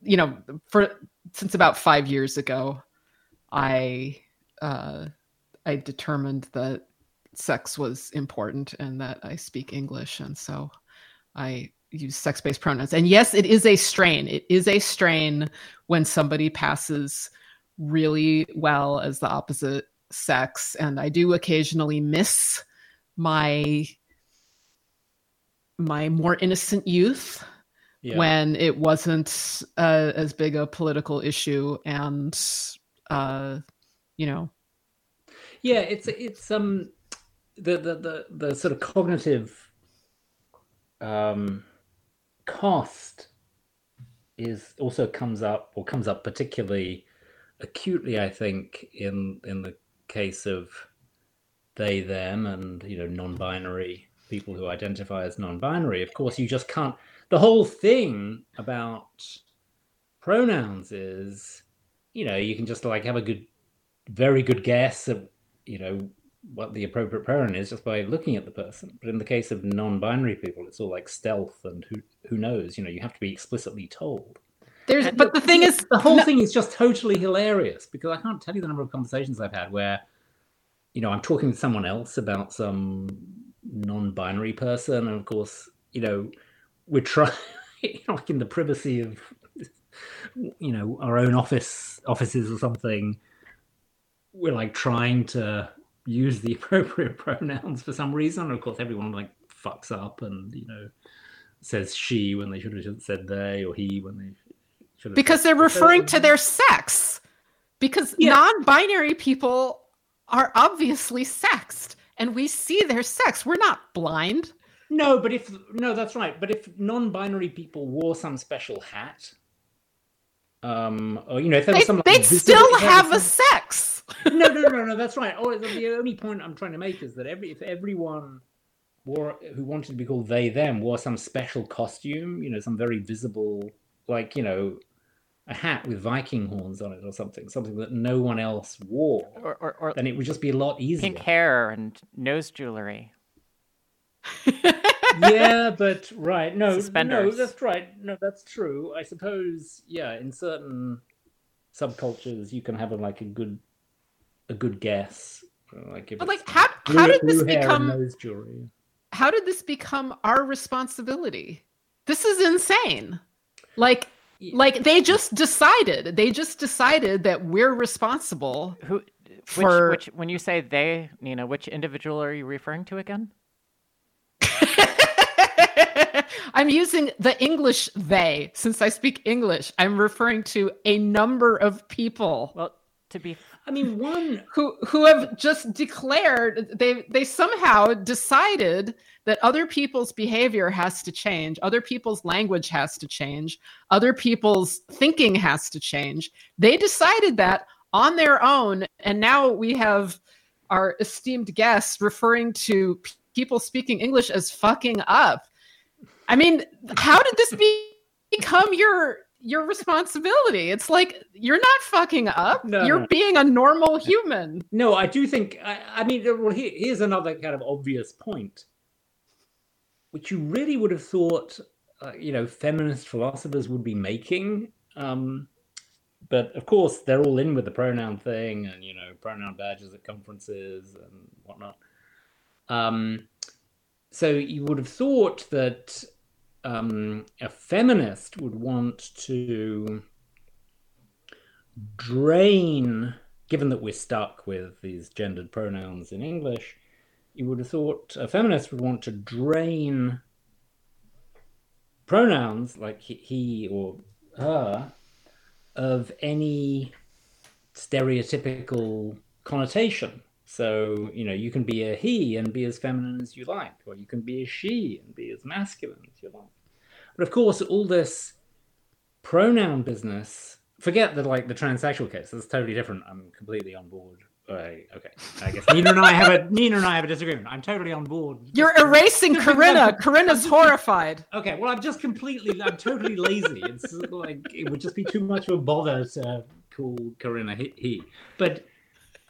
you know for since about five years ago i uh i determined that sex was important and that i speak english and so i use sex-based pronouns. And yes it is a strain. It is a strain when somebody passes really well as the opposite sex and i do occasionally miss my my more innocent youth yeah. when it wasn't uh, as big a political issue and uh, you know. Yeah, it's it's um the the the, the sort of cognitive um cost is also comes up or comes up particularly acutely, I think, in in the case of they them and you know non-binary people who identify as non-binary. Of course, you just can't. The whole thing about pronouns is, you know, you can just like have a good, very good guess of, you know, what the appropriate pronoun is just by looking at the person. But in the case of non-binary people, it's all like stealth and who who knows. You know, you have to be explicitly told. there's And but the thing is the whole no- thing is just totally hilarious because I can't tell you the number of conversations I've had where, you know, I'm talking with someone else about some non-binary person, and of course, you know, we're trying, <laughs> like in the privacy of, you know, our own office offices or something. We're like trying to use the <laughs> appropriate pronouns for some reason. Of course, everyone like fucks up and you know says she when they should have said they or he when they should have because they're referring to their sex because Yeah. non-binary people are obviously sexed and we see their sex we're not blind No, but if no, that's right. But if non-binary people wore some special hat, um, or you know, if there they, some, like, they'd still was have a sex no, no, no, no. That's right. Oh, the only point I'm trying to make is that every if everyone wore who wanted to be called they them wore some special costume, you know, some very visible, like you know, a hat with Viking horns on it or something, something that no one else wore, Or, or, or then it would just be a lot easier. pink hair and nose jewelry. <laughs> yeah, but right, no, no, that's right. No, that's true. I suppose, yeah, in certain subcultures, you can have a, like a good, a good guess Like, if But like, how blue- how did this blue hair and become? nose jewelry. How did this become our responsibility? This is insane. Like, Yeah. like they just decided. They just decided that we're responsible. Who? Which, For- which? When you say they, Nina, which individual are you referring to again? <laughs> I'm using the English they since I speak English. I'm referring to a number of people Well, to be I mean, one. who who have just declared they they somehow decided that other people's behavior has to change, other people's language has to change, other people's thinking has to change. They decided that on their own and now we have our esteemed guests referring to p- people speaking English as fucking up. I mean, how did this be, become your your responsibility? It's like you're not fucking up. No, you're no. being a normal human. No, I do think. I, I mean, well, here, here's another kind of obvious point, which you really would have thought, uh, you know, feminist philosophers would be making. Um, but of course, they're all in with the pronoun thing, and you know, pronoun badges at conferences and whatnot. Um, so you would have thought that um, a feminist would want to drain, given that we're stuck with these gendered pronouns in English, you would have thought a feminist would want to drain pronouns like he, he or her of any stereotypical connotation. So, you know, you can be a he and be as feminine as you like, or you can be a she and be as masculine as you like. But of course, all this pronoun business, forget the like the transsexual case. That's totally different. I'm completely on board. Right, okay. I guess Nina and I have a <laughs> Nina and I have a disagreement. I'm totally on board. You're erasing Corinna. Corinna's horrified. <laughs> Okay, well, I'm just completely, I'm totally lazy. It's like it would just be too much of a bother to call Corinna he. he. But,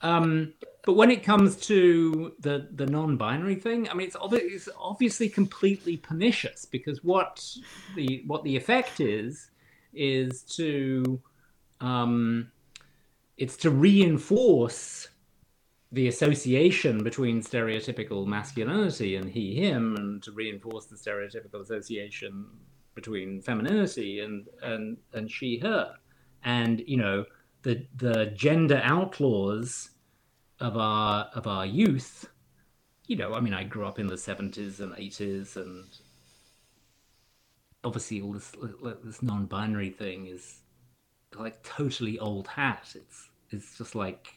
um, but when it comes to the the non-binary thing, I mean, it's, obvi- it's obviously completely pernicious because what the what the effect is is to, um, it's to reinforce the association between stereotypical masculinity and he him and to reinforce the stereotypical association between femininity and and and she her. And you know the the gender outlaws of our of our youth. You know i mean i grew up in the 70s and 80s and obviously all this this non-binary thing is like totally old hat. It's it's just like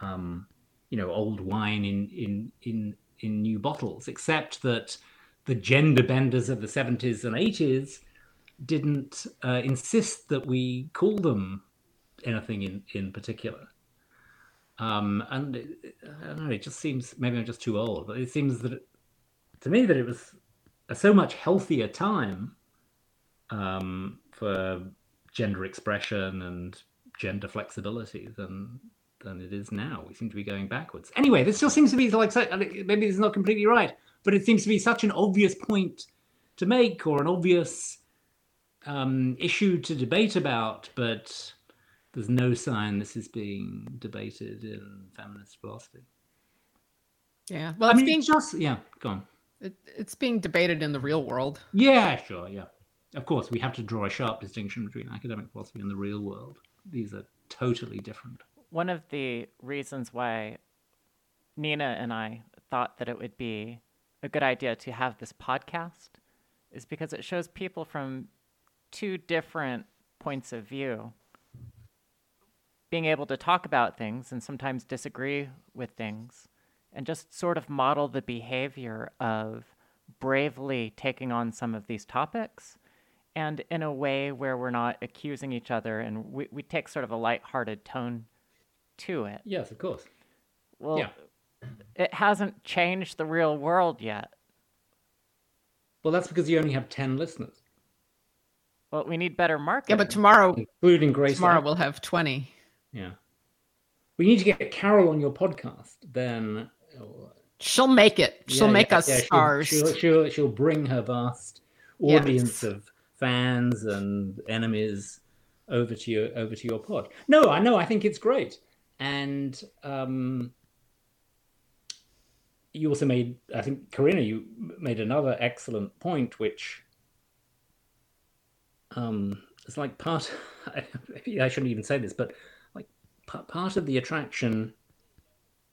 um you know old wine in in in in new bottles except that the gender benders of the 70s and 80s didn't uh, insist that we call them anything in in particular um and it, i don't know it just seems maybe i'm just too old but it seems that it, to me that it was a so much healthier time um for gender expression and gender flexibility than than it is now. We seem to be going backwards. Anyway, this still seems to be like maybe this is not completely right, but it seems to be such an obvious point to make or an obvious um, issue to debate about, but there's no sign this is being debated in feminist philosophy. Yeah. Well, I it's mean, being just yeah, go on. it, it's being debated in the real world. Yeah, sure, yeah. Of course, we have to draw a sharp distinction between academic philosophy and the real world. These are totally different. one of the reasons why Nina and I thought that it would be a good idea to have this podcast is because it shows people from two different points of view being able to talk about things and sometimes disagree with things and just sort of model the behavior of bravely taking on some of these topics and in a way where we're not accusing each other and we, we take sort of a lighthearted tone to it. Yes, of course. Well, Yeah. it hasn't changed the real world yet. Well, that's because you only have 10 listeners, Well, we need better marketing. Yeah, but tomorrow including Grace. tomorrow we'll have 20. Yeah. We need to get Carole on your podcast. Then She'll make it. She'll Yeah, make yeah, us yeah, she'll- stars. She'll, she'll, she'll bring her vast Yes. audience of fans and enemies over to your over to your pod. No, I know. I think it's great, and um, you also made, I think, Corinna, you made another excellent point, which um, it's like part. <laughs> I shouldn't even say this, but like part of the attraction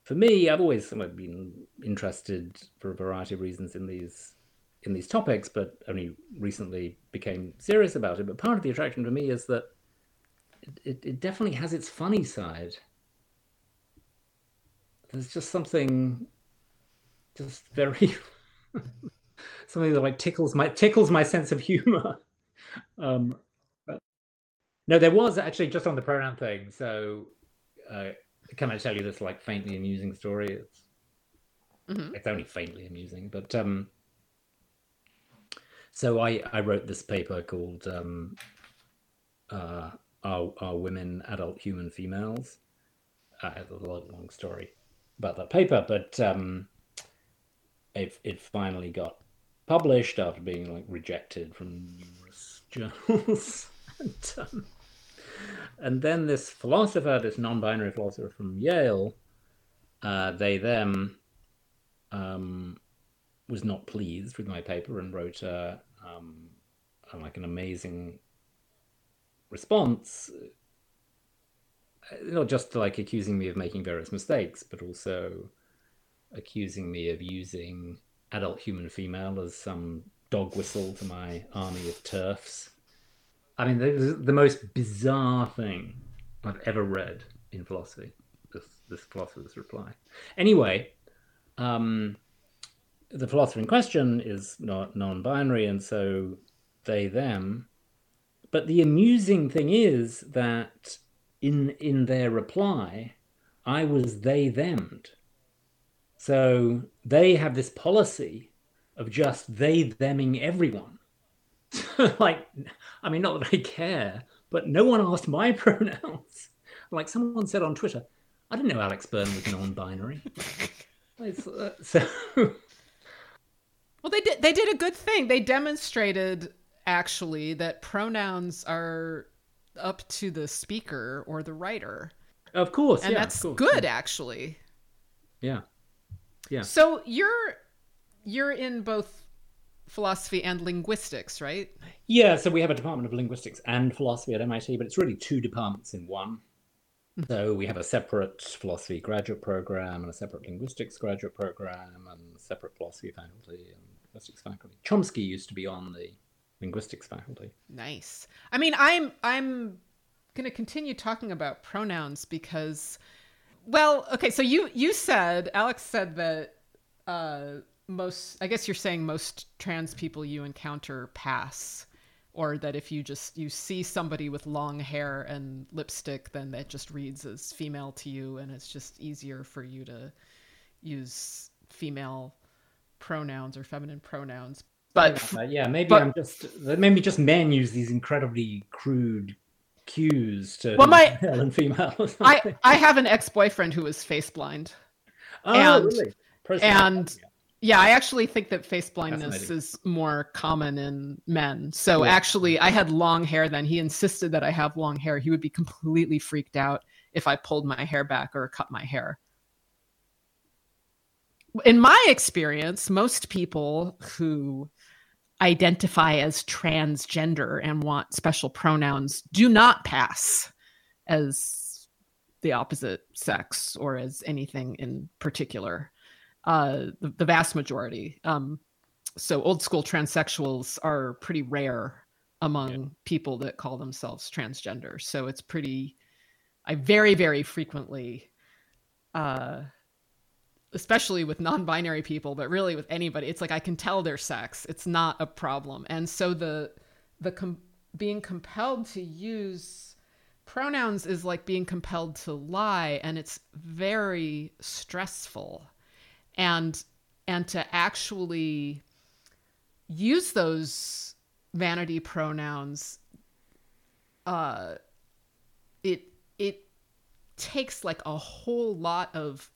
for me, I've always been interested for a variety of reasons in these in these topics, but only recently became serious about it. But part of the attraction for me is that it, it, it definitely has its funny side. There's just something just very <laughs> something that like tickles my tickles my sense of humor. <laughs> Um, no, there was actually just on the pronoun thing. So, uh, can I tell you this like faintly amusing story? It's mm-hmm. it's only faintly amusing, but um, so I I wrote this paper called um, uh, "Are Are Women Adult Human Females?" Uh, it's a long, long story about that paper, but um, it it finally got published after being like rejected from numerous <laughs> journals. <laughs> and, um, and then this philosopher, this non-binary philosopher from Yale, uh, they them, um, was not pleased with my paper and wrote a, um, like an amazing response, uh, not just like accusing me of making various mistakes, but also accusing me of using adult human female as some dog whistle to my army of TERFs. I mean, the, the most bizarre thing I've ever read in philosophy. This this philosopher's reply. Anyway, um, the philosopher in question is not non-binary, and so they them. But the amusing thing is that in in their reply, I was they them'd. So they have this policy of just they theming everyone. <laughs> like, I mean, not that I care, but no one asked my <laughs> pronouns. Like someone said on Twitter, I didn't know Alex Byrne was non-binary. <laughs> uh, so, well, they did. They did a good thing. They demonstrated actually that pronouns are up to the speaker or the writer. Of course, and yeah, that's course, good, yeah. actually. Yeah, yeah. So you're you're in both philosophy and linguistics, right? Yeah, so we have a department of linguistics and philosophy at MIT, but it's really two departments in one. Hmm. So we have a separate philosophy graduate program and a separate linguistics graduate program and separate philosophy faculty and linguistics faculty. Chomsky used to be on the linguistics faculty. Nice. I mean, I'm I'm going to continue talking about pronouns because well, okay, so you you said Alex said that uh most i guess you're saying most trans people you encounter pass or that if you just you see somebody with long hair and lipstick then that just reads as female to you and it's just easier for you to use female pronouns or feminine pronouns. But yeah, yeah maybe but, i'm just maybe just men use these incredibly crude cues to well, my, male <laughs> and female i i have an ex-boyfriend who was face blind. Oh and, really? And yeah, I actually think that face blindness is more common in men. So yeah. actually, I had long hair then. He insisted that I have long hair. He would be completely freaked out if I pulled my hair back or cut my hair. In my experience, most people who identify as transgender and want special pronouns do not pass as the opposite sex or as anything in particular uh, the, the vast majority. Um, so old school transsexuals are pretty rare among yeah. people that call themselves transgender. So it's pretty, I very, very frequently, uh, especially with non-binary people, but really with anybody, it's like I can tell their sex. It's not a problem. And so the the com- being compelled to use pronouns is like being compelled to lie, and it's very stressful and and to actually use those vanity pronouns uh it it takes like a whole lot of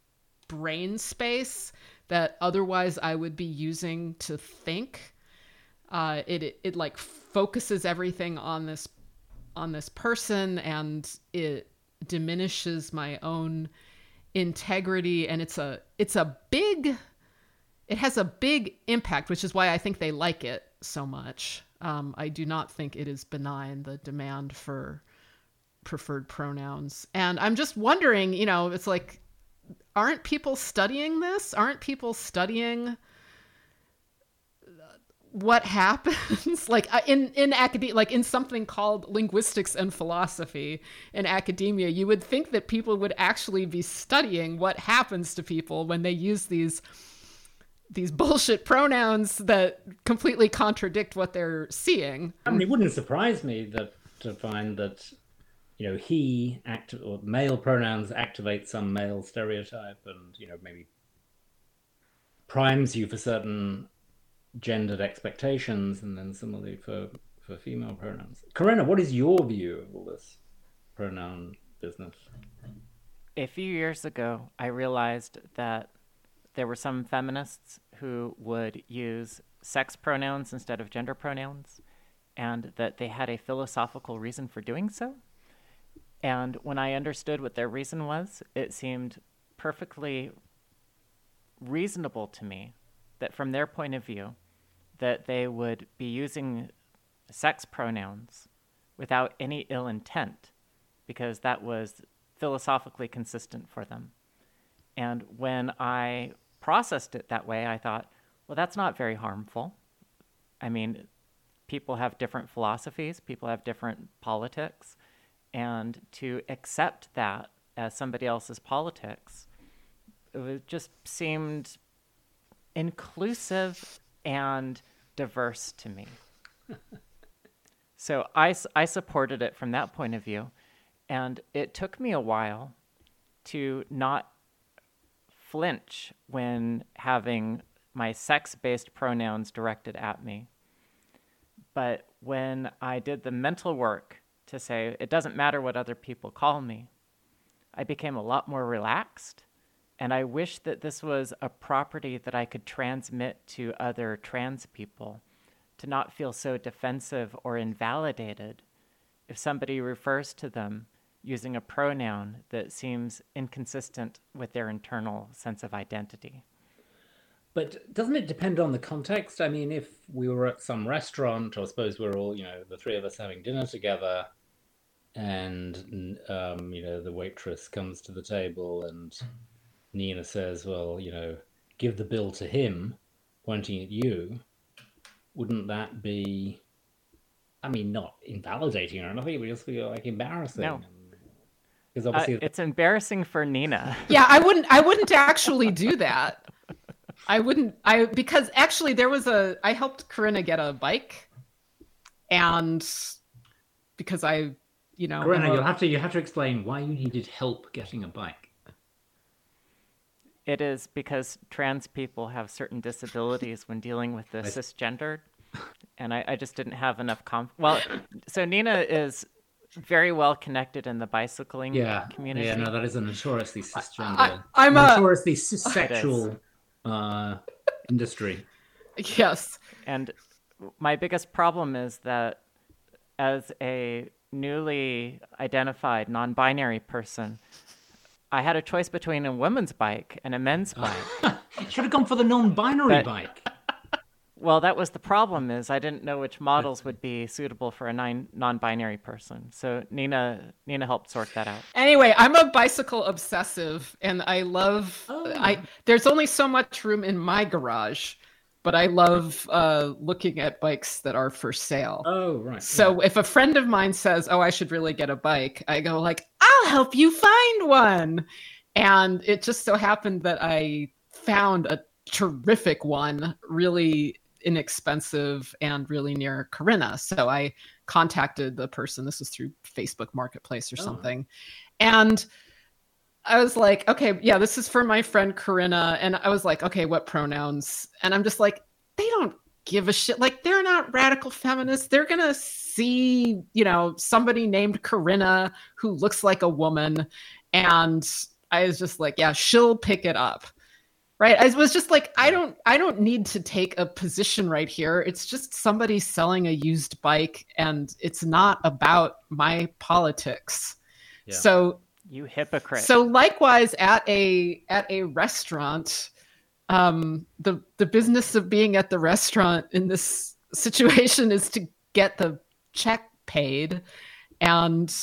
brain space that otherwise I would be using to think. Uh, it, it it like focuses everything on this on this person and it diminishes my own integrity and it's a it's a big it has a big impact, which is why I think they like it so much. Um, I do not think it is benign the demand for preferred pronouns, and I'm just wondering, you know, it's like, aren't people studying this? Aren't people studying? What happens <laughs> like uh, in in academia like in something called linguistics and philosophy in academia you would think that people would actually be studying what happens to people when they use these these <laughs> bullshit pronouns that completely contradict what they're seeing. I mean, it wouldn't surprise me that to find that you know he act or male pronouns activate some male stereotype and you know maybe primes you for certain gendered expectations and then similarly for for female pronouns Corinna what is your view of all this pronoun business A few years ago, I realized that there were some feminists who would use sex pronouns instead of gender pronouns, and that they had a philosophical reason for doing so. And when I understood what their reason was, it seemed perfectly reasonable to me that from their point of view, that they would be using sex pronouns without any ill intent because that was philosophically consistent for them. And when I processed it that way, I thought, well, that's not very harmful. I mean, people have different philosophies, people have different politics, and to accept that as somebody else's politics, it just seemed inclusive and diverse to me. so I, I supported it from that point of view. And it took me a while to not flinch when having my sex based pronouns directed at me. But when I did the mental work to say it doesn't matter what other people call me, I became a lot more relaxed. And I wish that this was a property that I could transmit to other trans people to not feel so defensive or invalidated if somebody refers to them using a pronoun that seems inconsistent with their internal sense of identity. But doesn't it depend on the context? I mean, if we were at some restaurant, or suppose we're all, you know, the three of us having dinner together, and um, you know, the waitress comes to the table, and Nina says, "Well, you know, give the bill to him," pointing at you. Wouldn't that be? I mean, not invalidating or anything. It would just feel like embarrassing. No. Because Uh, it's embarrassing for Nina. <laughs> yeah i wouldn't i wouldn't actually do that i wouldn't i because actually there was a i helped corinna get a bike and because i you know Corinna, a- you'll have to you have to explain why you needed help getting a bike. It is because trans people have certain disabilities when dealing with the <laughs> I- cisgendered, and I, I just didn't have enough conf. Well, so Nina is very well connected in the bicycling Yeah, community. yeah, no, that is a notoriously cisgender, I, i'm a notoriously cissexual uh, industry. yes And my biggest problem is that as a newly identified non binary person, I had a choice between a women's bike and a men's <laughs> bike. Should have gone for the non-binary But- bike. well, that was the problem is I didn't know which models would be suitable for a nine, non-binary person. So Nina Nina helped sort that out. Anyway, I'm a bicycle obsessive and I love Oh. I there's only so much room in my garage, but I love uh looking at bikes that are for sale. Oh, right. So if a friend of mine says, "Oh, I should really get a bike," I go like, "I'll help you find one." And it just so happened that I found a terrific one, really inexpensive and really near Corinna. So I contacted the person. This was through Facebook Marketplace or Oh. something. And I was like, okay, yeah, this is for my friend Corinna. And I was like, okay, what pronouns? And I'm just like, they don't give a shit. Like, they're not radical feminists. They're going to see, you know, somebody named Corinna who looks like a woman. And I was just like, yeah, she'll pick it up. Right. I was just like, I don't, I don't need to take a position right here. It's just somebody selling a used bike and it's not about my politics. Yeah. So You hypocrite. so likewise at a at a restaurant, um, the the business of being at the restaurant in this situation is to get the check paid, and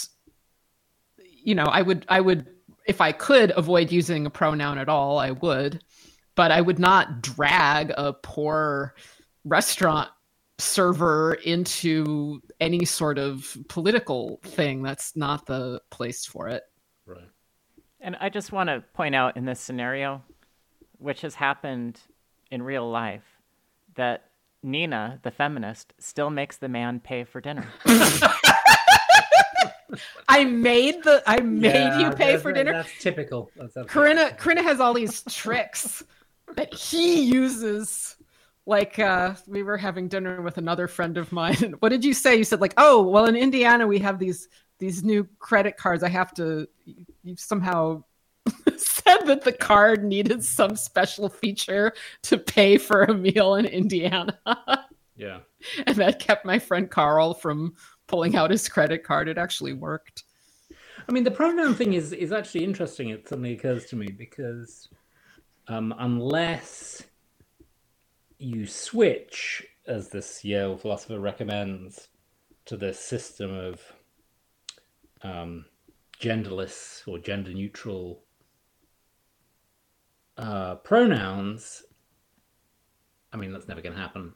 you know, I would I would if I could avoid using a pronoun at all, I would, but I would not drag a poor restaurant server into any sort of political thing. That's not the place for it. Right. And I just want to point out in this scenario, which has happened in real life, that Nina, the feminist, still makes the man pay for dinner. <laughs> I made the I made yeah, you pay for dinner. That's typical. That's Corinna Corinna has all these tricks that he uses. Like uh, we were having dinner with another friend of mine. <laughs> What did you say? You said like, "Oh, well, in Indiana we have these these new credit cards. I have to." You somehow <laughs> said that the card needed some special feature to pay for a meal in Indiana. yeah, <laughs> and that kept my friend Carl from pulling out his credit card. It actually worked. I mean, the pronoun thing is is actually interesting. It suddenly occurs to me because um, unless you switch, as this Yale philosopher recommends, to this system of um, genderless or gender neutral uh, pronouns, I mean, that's never going to happen.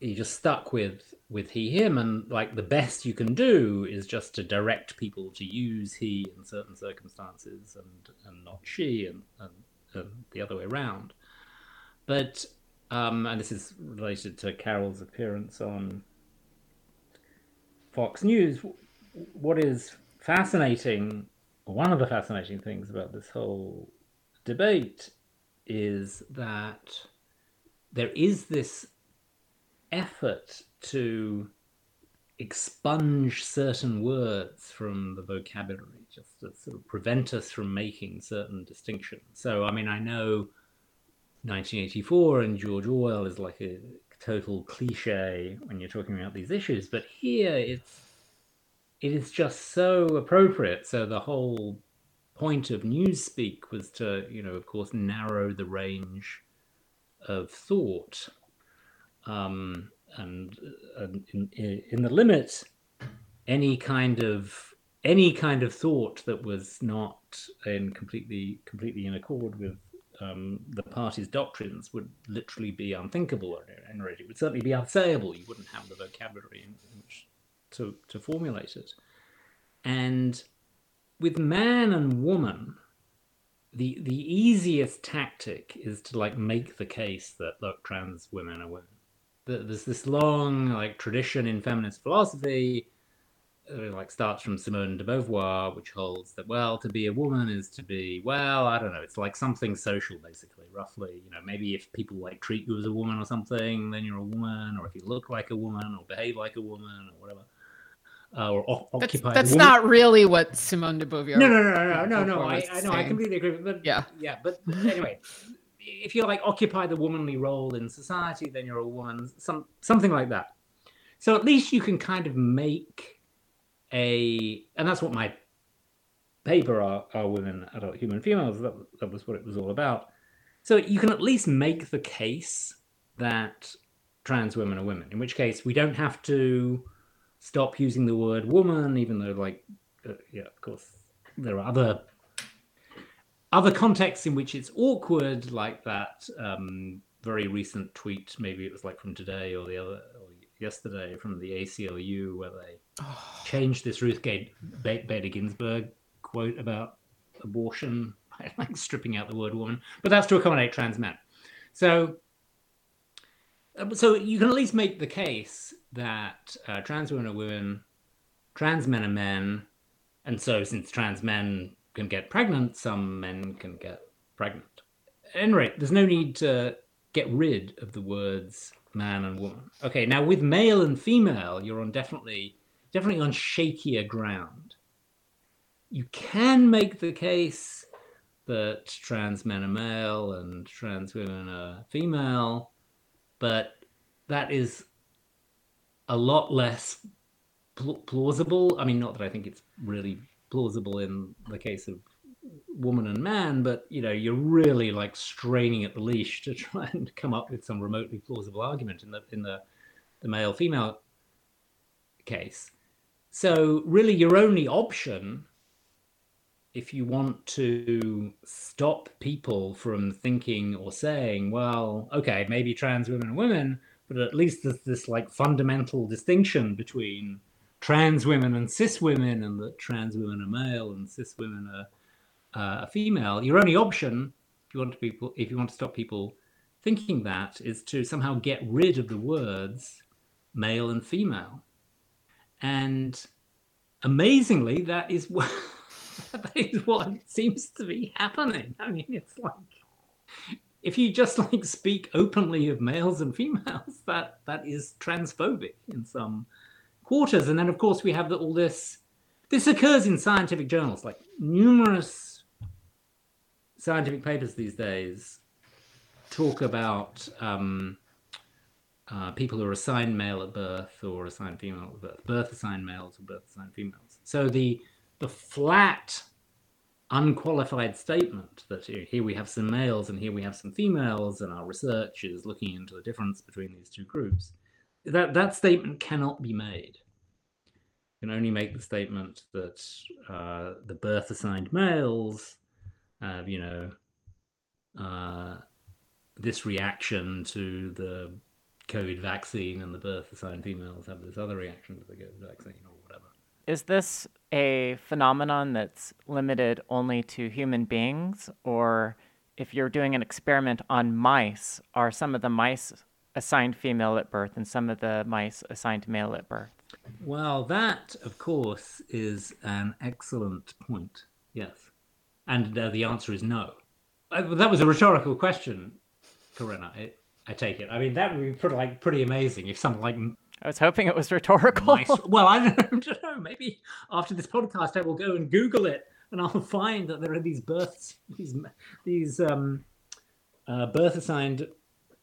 You're just stuck with with he him, and like the best you can do is just to direct people to use he in certain circumstances and and not she, and, and, and the other way around. But um, and this is related to Carole's appearance on Fox News. What is fascinating, one of the fascinating things about this whole debate is that there is this effort to expunge certain words from the vocabulary just to sort of prevent us from making certain distinctions. So, I mean, I know 1984 and George Orwell is like a total cliche when you're talking about these issues, but here it's it is just so appropriate. So the whole point of newspeak was to, you know, of course, narrow the range of thought. Um, and, and in, in the limit, any kind of any kind of thought that was not in completely completely in accord with um, the party's doctrines would literally be unthinkable, or it would certainly be unsayable. You wouldn't have the vocabulary in, in which to to formulate it. And with man and woman, the the easiest tactic is to like make the case that look, trans women are women. There's this long like tradition in feminist philosophy uh, like starts from Simone de Beauvoir, which holds that well, to be a woman is to be well, I don't know, it's like something social, basically, roughly. You know, maybe if people like treat you as a woman or something, then you're a woman, or if you look like a woman, or behave like a woman, or whatever. Uh, or o- occupy. That's, that's not really what Simone de Beauvoir. No, no, no, no, no, no. no I, I know, I completely agree. But yeah, yeah, but anyway, if you like occupy the womanly role in society, then you're a woman. Some something like that. So at least you can kind of make a, and that's what my paper are, are women, adult human females. That, that was what it was all about. So you can at least make the case that trans women are women, in which case we don't have to stop using the word woman, even though, like, uh, yeah, of course, there are other other contexts in which it's awkward, like that um, very recent tweet. Maybe it was like from today or the other or yesterday from the ACLU, where they oh. <sighs> changed this Ruth Bader Ginsburg quote about abortion by <laughs> like stripping out the word woman, but that's to accommodate trans men. So, uh, so you can at least make the case that uh, trans women are women, trans men are men, and so since trans men can get pregnant, some men can get pregnant. At any rate, there's no need to get rid of the words man and woman. Okay, now with male and female, you're on definitely definitely on shakier ground. You can make the case that trans men are male and trans women are female, but that is a lot less pl- plausible. I mean, not that I think it's really plausible in the case of woman and man, but you know, you're really like straining at the leash to try and come up with some remotely plausible argument in the in the the male female case. So really, your only option, if you want to stop people from thinking or saying, well, okay, maybe trans women and women, but at least there's this like fundamental distinction between trans women and cis women, and that trans women are male and cis women are uh, female. Your only option, if you want to people, if you want to stop people thinking that, is to somehow get rid of the words male and female. And amazingly, that is what <laughs> that is what seems to be happening. I mean, it's like if you just <laughs> like speak openly of males and females, <laughs> that that is transphobic in some quarters. And then, of course, we have the, all this. This occurs in scientific journals, like numerous scientific papers these days talk about um, uh, people who are assigned male at birth or assigned female at birth, birth assigned males or birth assigned females. So the the flat, unqualified statement that here we have some males and here we have some females, and our research is looking into the difference between these two groups that that statement cannot be made. You can only make the statement that uh, the birth assigned males have, you know, uh, this reaction to the COVID vaccine, and the birth assigned females have this other reaction to the COVID vaccine. Is this a phenomenon that's limited only to human beings, or if you're doing an experiment on mice, are some of the mice assigned female at birth and some of the mice assigned male at birth? Well, that, of course, is an excellent point. Yes. And uh, the answer is no. Uh, that was a rhetorical question, Corinna. I, I take it. I mean, that would be pretty, like pretty amazing if something like I was hoping it was rhetorical. Mice, well, I don't, <laughs> don't, know. Maybe after this podcast, I will go and Google it, and I'll find that there are these births, these these um, uh, birth assigned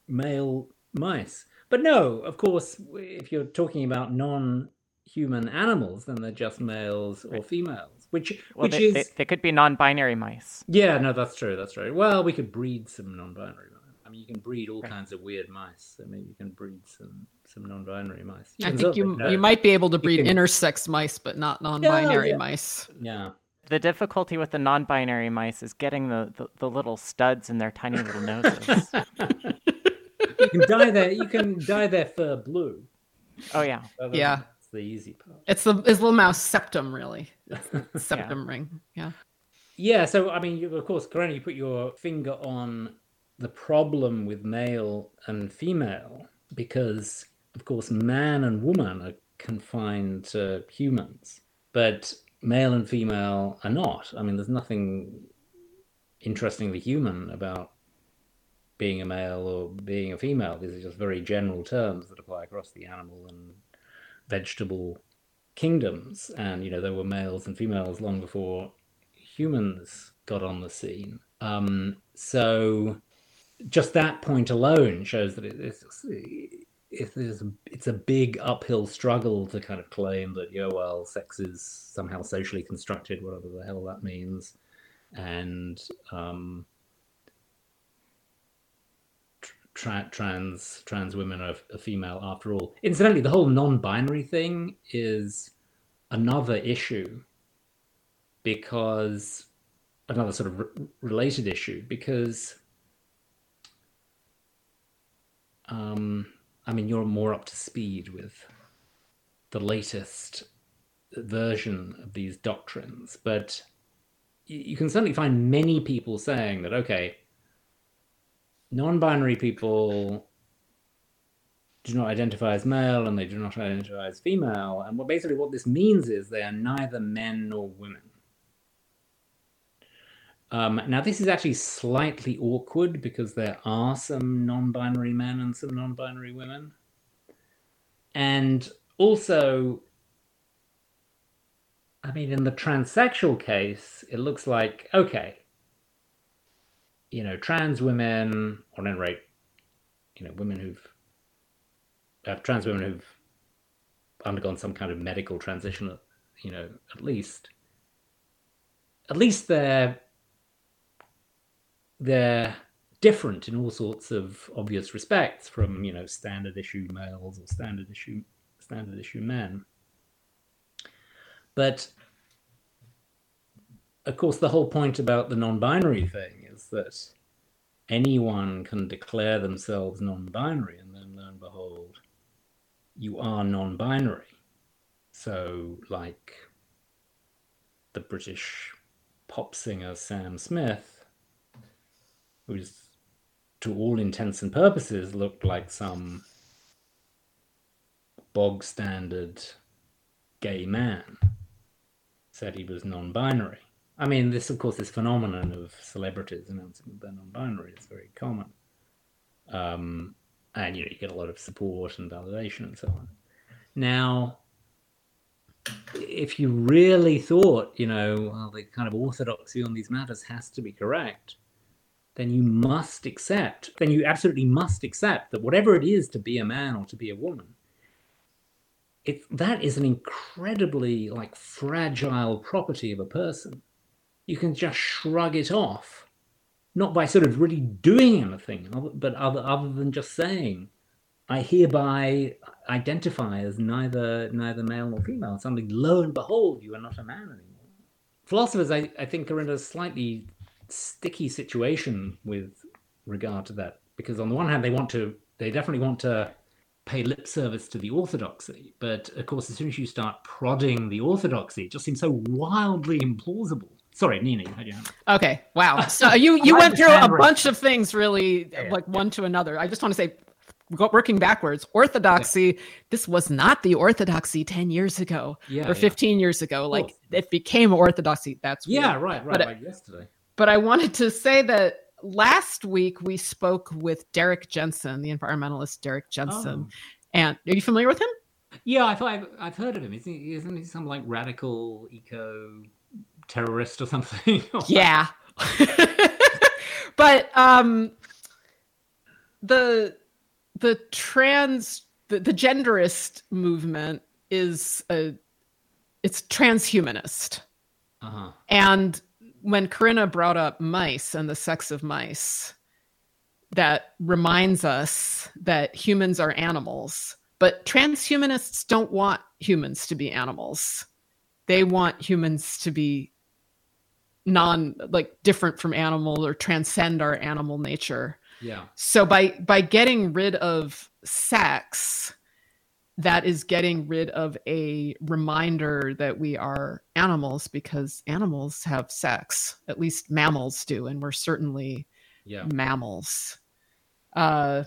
male mice. But no, of course, if you're talking about non-human animals, then they're just males or females, which well, which they, is they, they, could be non-binary mice. Yeah, no, that's true. That's true. Well, we could breed some non-binary. I mean, you can breed all kinds of weird mice. I mean, you can breed some some non-binary mice. You I think you you might be able to breed can... intersex mice, but not non-binary yeah, yeah. mice. Yeah. The difficulty with the non-binary mice is getting the, the, the little studs in their tiny little noses. <laughs> you can dye their you can dye their fur blue. Oh yeah, yeah. It's the easy part. It's the it's little mouse septum really. <laughs> septum yeah. ring. Yeah. Yeah. So I mean, you, of course, Corinna, you put your finger on the problem with male and female because, of course, man and woman are confined to humans, but male and female are not. I mean, there's nothing interestingly human about being a male or being a female. These are just very general terms that apply across the animal and vegetable kingdoms. And, you know, there were males and females long before humans got on the scene. Um, so just that point alone shows that it's, it's, it's a big uphill struggle to kind of claim that, yeah, well, sex is somehow socially constructed, whatever the hell that means. And, um, tra- trans trans women are, are female after all. Incidentally, the whole non-binary thing is another issue because another sort of re- related issue because um, I mean you're more up to speed with the latest version of these doctrines, but you can certainly find many people saying that okay non-binary people do not identify as male and they do not identify as female. And what basically what this means is they are neither men nor women. Um, now, this is actually slightly awkward because there are some non binary men and some non binary women. And also, I mean, in the transsexual case, it looks like, okay, you know, trans women, or at any rate, you know, women who've uh, trans women who've undergone some kind of medical transition, you know, at least, at least they're they're different in all sorts of obvious respects from you know standard issue males or standard issue standard issue men. But of course, the whole point about the non-binary thing is that anyone can declare themselves non-binary, and then lo and behold, you are non-binary. So, like the British pop singer Sam Smith, who's to all intents and purposes looked like some bog standard gay man, said he was non binary. I mean, this, of course, this phenomenon of celebrities announcing that they're non binary is very common. Um, and, you know, you get a lot of support and validation and so on. Now, if you really thought, you know, well, the kind of orthodoxy on these matters has to be correct, then you must accept, then you absolutely must accept that whatever it is to be a man or to be a woman, it, that is an incredibly like fragile property of a person. You can just shrug it off, not by sort of really doing anything, but other, other than just saying, I hereby identify as neither neither male nor female. Suddenly, lo and behold, you are not a man anymore. Philosophers, I, I think, are in a slightly sticky situation with regard to that because on the one hand they want to they definitely want to pay lip service to the orthodoxy but of course as soon as you start prodding the orthodoxy it just seems so wildly implausible. Sorry nina you okay wow. So you you went through a bunch of things really yeah, like one to another. I just want to say working backwards orthodoxy yeah. this was not the orthodoxy 10 years ago yeah, or 15 years ago. Like it became orthodoxy that's weird. yeah right right but like yesterday but I wanted to say that last week we spoke with Derrick Jensen, the environmentalist Derrick Jensen. Oh. And are you familiar with him? Yeah, I I've, I've heard of him. Isn't he, isn't he some like radical eco terrorist or something? <laughs> yeah. <laughs> but um the the trans the, the genderist movement is a it's transhumanist. Uh-huh. And when Corinna brought up mice and the sex of mice, that reminds us that humans are animals. But transhumanists don't want humans to be animals. They want humans to be non like different from animal or transcend our animal nature. Yeah. So by by getting rid of sex, that is getting rid of a reminder that we are animals because animals have sex. At least mammals do and we're certainly yeah. mammals. Uh,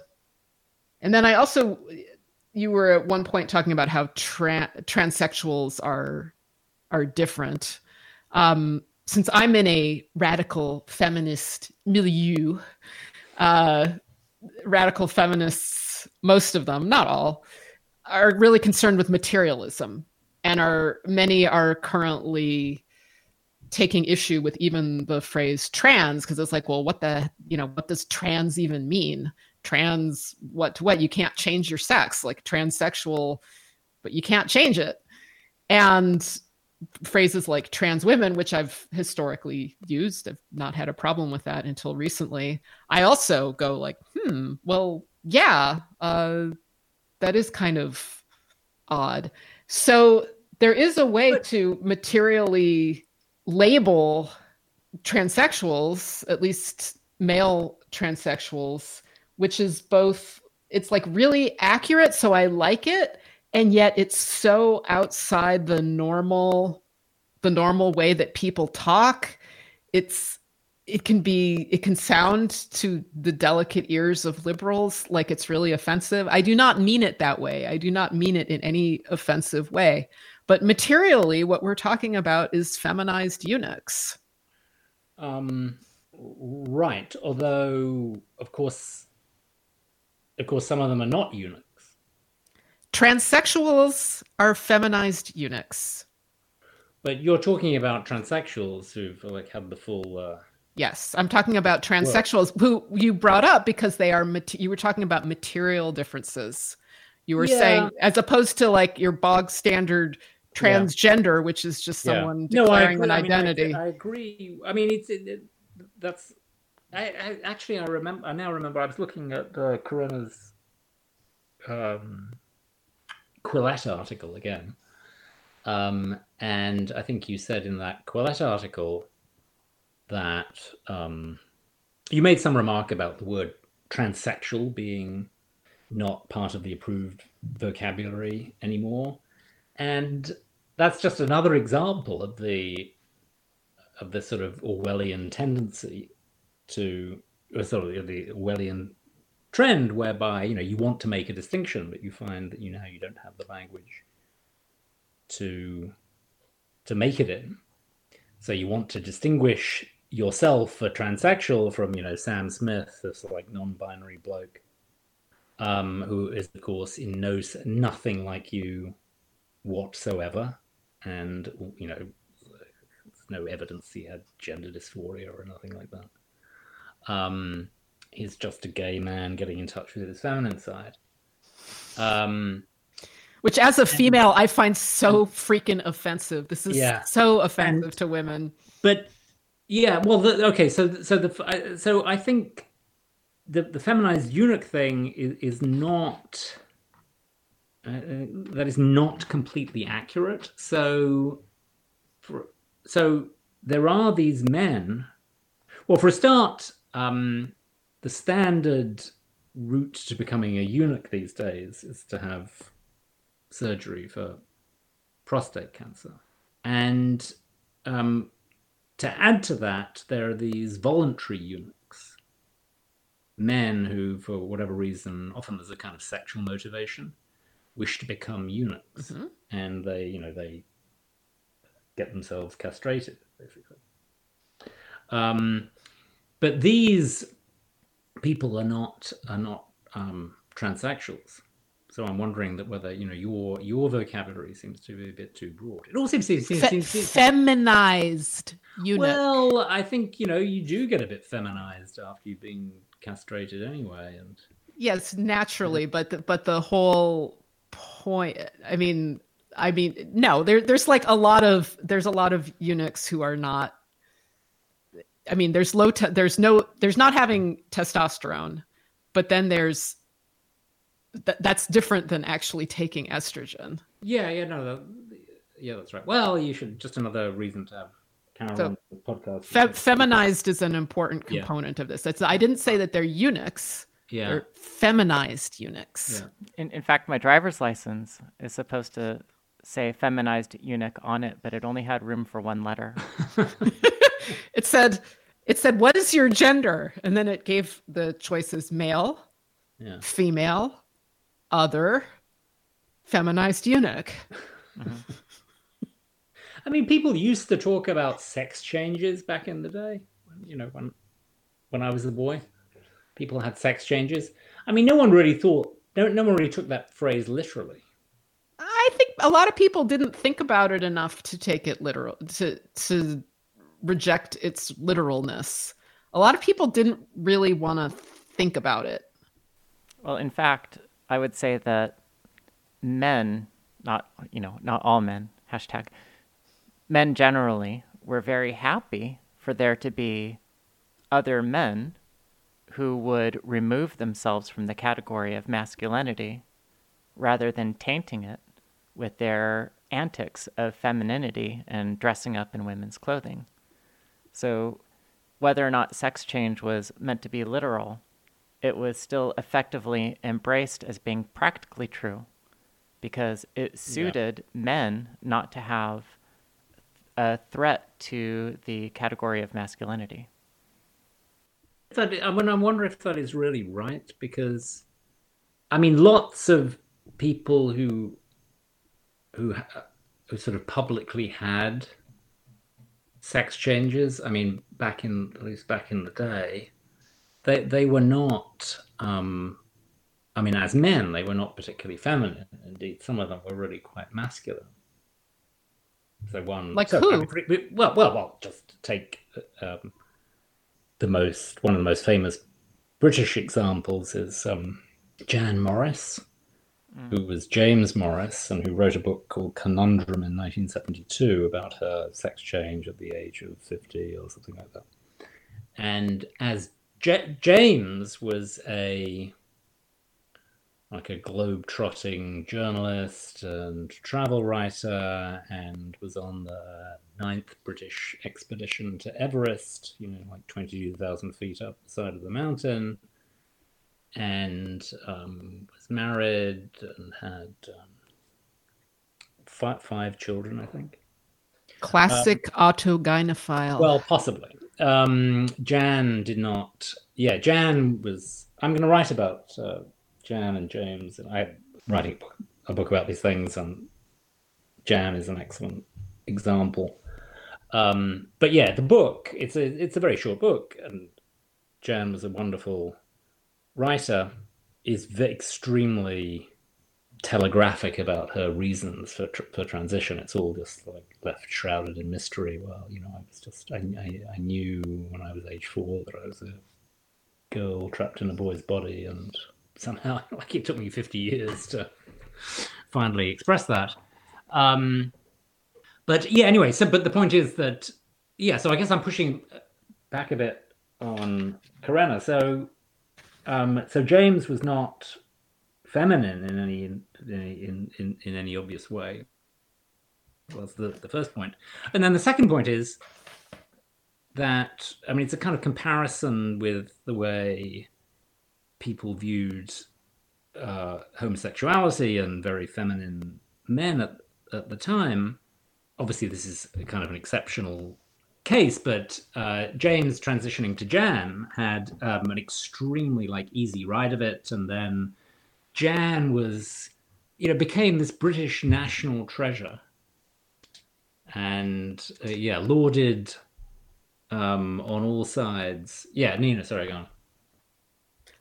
and then i also you were at one point talking about how tra- transsexuals are are different. Um, since i'm in a radical feminist milieu uh, radical feminists most of them not all are really concerned with materialism and are many are currently taking issue with even the phrase trans because it's like well what the you know what does trans even mean? Trans what to what? You can't change your sex like transsexual but you can't change it. And phrases like trans women which i've historically used i've not had a problem with that until recently. I also go like hmm well yeah uh that is kind of odd. So there is a way but, to materially label transsexuals, at least male transsexuals, which is both it's like really accurate so I like it and yet it's so outside the normal the normal way that people talk. It's it can be it can sound to the delicate ears of liberals like it's really offensive. I do not mean it that way. I do not mean it in any offensive way. But materially what we're talking about is feminized eunuchs. Um, right. Although of course of course some of them are not eunuchs. Transsexuals are feminized eunuchs. But you're talking about transsexuals who've like had the full uh Yes, I'm talking about transsexuals who you brought up because they are. You were talking about material differences. You were yeah. saying, as opposed to like your bog standard transgender, yeah. which is just someone yeah. declaring no, an identity. I, mean, I, I, agree. I mean, it's it, it, that's I, I actually I remember. I now remember. I was looking at uh, Corinna's um, Quillette article again, um, and I think you said in that Quillette article that um, you made some remark about the word transsexual being not part of the approved vocabulary anymore, and that's just another example of the of the sort of Orwellian tendency to or sort of the Orwellian trend whereby you know you want to make a distinction but you find that you know you don't have the language to to make it in. So you want to distinguish yourself a transsexual from you know sam smith this like non-binary bloke um, who is of course in no nothing like you whatsoever and you know no evidence he had gender dysphoria or anything like that um, he's just a gay man getting in touch with his feminine side. Um, Which, as a female, I find so freaking offensive. This is Yeah. so offensive And- to women. but yeah, well, the, okay, so so the so I think the the feminized eunuch thing is is not uh, uh, that is not completely accurate. So, for, so there are these men. Well, for a start, um, the standard route to becoming a eunuch these days is to have surgery for prostate cancer, and um, to add to that, there are these voluntary eunuchs, men who, for whatever reason, often there's a kind of sexual motivation, wish to become eunuchs, Mhm. and they, you know, they get themselves castrated, basically. Um, but these people are not are not um, transsexuals. So I'm wondering that whether you know your your vocabulary seems to be a bit too broad. It all seems seems, seems, Fe- seems, seems feminized eunuch. well, I think you know you do get a bit feminized after you've been castrated anyway, and yes, naturally, but the, but the whole point. I mean, I mean, no. There, there's like a lot of there's a lot of eunuchs who are not. I mean, there's low. Te- there's no. There's not having testosterone, but then there's. Th- that's different than actually taking estrogen. yeah, yeah, no, that, yeah, that's right. Well, you should just another reason to have Karen So, on the podcast. Fe- feminized is an important Yeah. component of this. It's, I didn't say that they're eunuchs. yeah, They're feminized eunuchs. Yeah. In, in fact, my driver's license is supposed to say feminized eunuch on it, but it only had room for one letter. <laughs> <laughs> it said it said what is your gender and then it gave the choices male yeah. female other feminized eunuch mm-hmm. <laughs> I mean, people used to talk about sex changes back in the day. You know, when when I was a boy, people had sex changes. I mean, no one really thought. No, no one really took that phrase literally. i think a lot of people didn't think about it enough to take it literal to to reject its literalness a lot of people didn't really want to think about it Well, in fact, I would say that men, not you know, not all men, hashtag, men generally were very happy for there to be other men who would remove themselves from the category of masculinity rather than tainting it with their antics of femininity and dressing up in women's clothing. So, whether or not sex change was meant to be literal, it was still effectively embraced as being practically true because it suited men not to have a threat to the category of masculinity. That, I mean, I wonder if that is really right because, I mean, lots of people who who who sort of publicly had sex changes. I mean, back in at least back in the day, they they were not. Um, I mean, as men, they were not particularly feminine. Indeed, some of them were really quite masculine. So one, Like so, who? I mean, well, well, well. Just take um, the most one of the most famous British examples is um, Jan Morris, who was James Morris and who wrote a book called Conundrum in 1972 about her sex change at the age of 50 or something like that. And as J- James was a like a globe-trotting journalist and travel writer, and was on the ninth British expedition to Everest. You know, like twenty-two thousand feet up the side of the mountain, and um, was married and had um, five, five children, I think. Classic um, autogynephile. Well, possibly. Um, Jan did not. Yeah, Jan was. I'm going to write about uh, Jan and James, and I'm writing a book, a book about these things, and Jan is an excellent example. Um, but yeah, the book it's a it's a very short book, and Jan was a wonderful writer. Is extremely telegraphic about her reasons for for transition. It's all just like left shrouded in mystery. Well, you know, I was just I, I, I knew when I was age four that I was a girl trapped in a boy's body, and somehow <laughs> like it took me fifty years to finally express that. Um, but yeah, anyway. So, but the point is that yeah. So I guess I'm pushing back a bit on Corinna. So, um, so James was not feminine in any in in, in, in any obvious way. Was the, the first point. And then the second point is that I mean it's a kind of comparison with the way people viewed uh, homosexuality and very feminine men at, at the time. Obviously, this is kind of an exceptional case, but uh, James transitioning to Jan had um, an extremely like easy ride of it, and then Jan was, you know, became this British national treasure, and uh, yeah, lauded um, on all sides. Yeah, Nina, sorry, go on.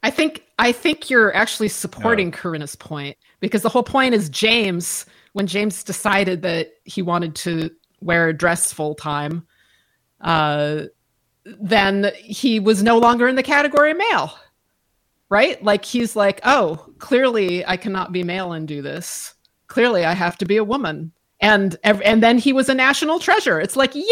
I think I think you're actually supporting oh. Corinna's point because the whole point is James when James decided that he wanted to wear a dress full time, uh, then he was no longer in the category of male right? Like he's like, oh, clearly I cannot be male and do this. Clearly I have to be a woman. And and then he was a national treasure. It's like, yay!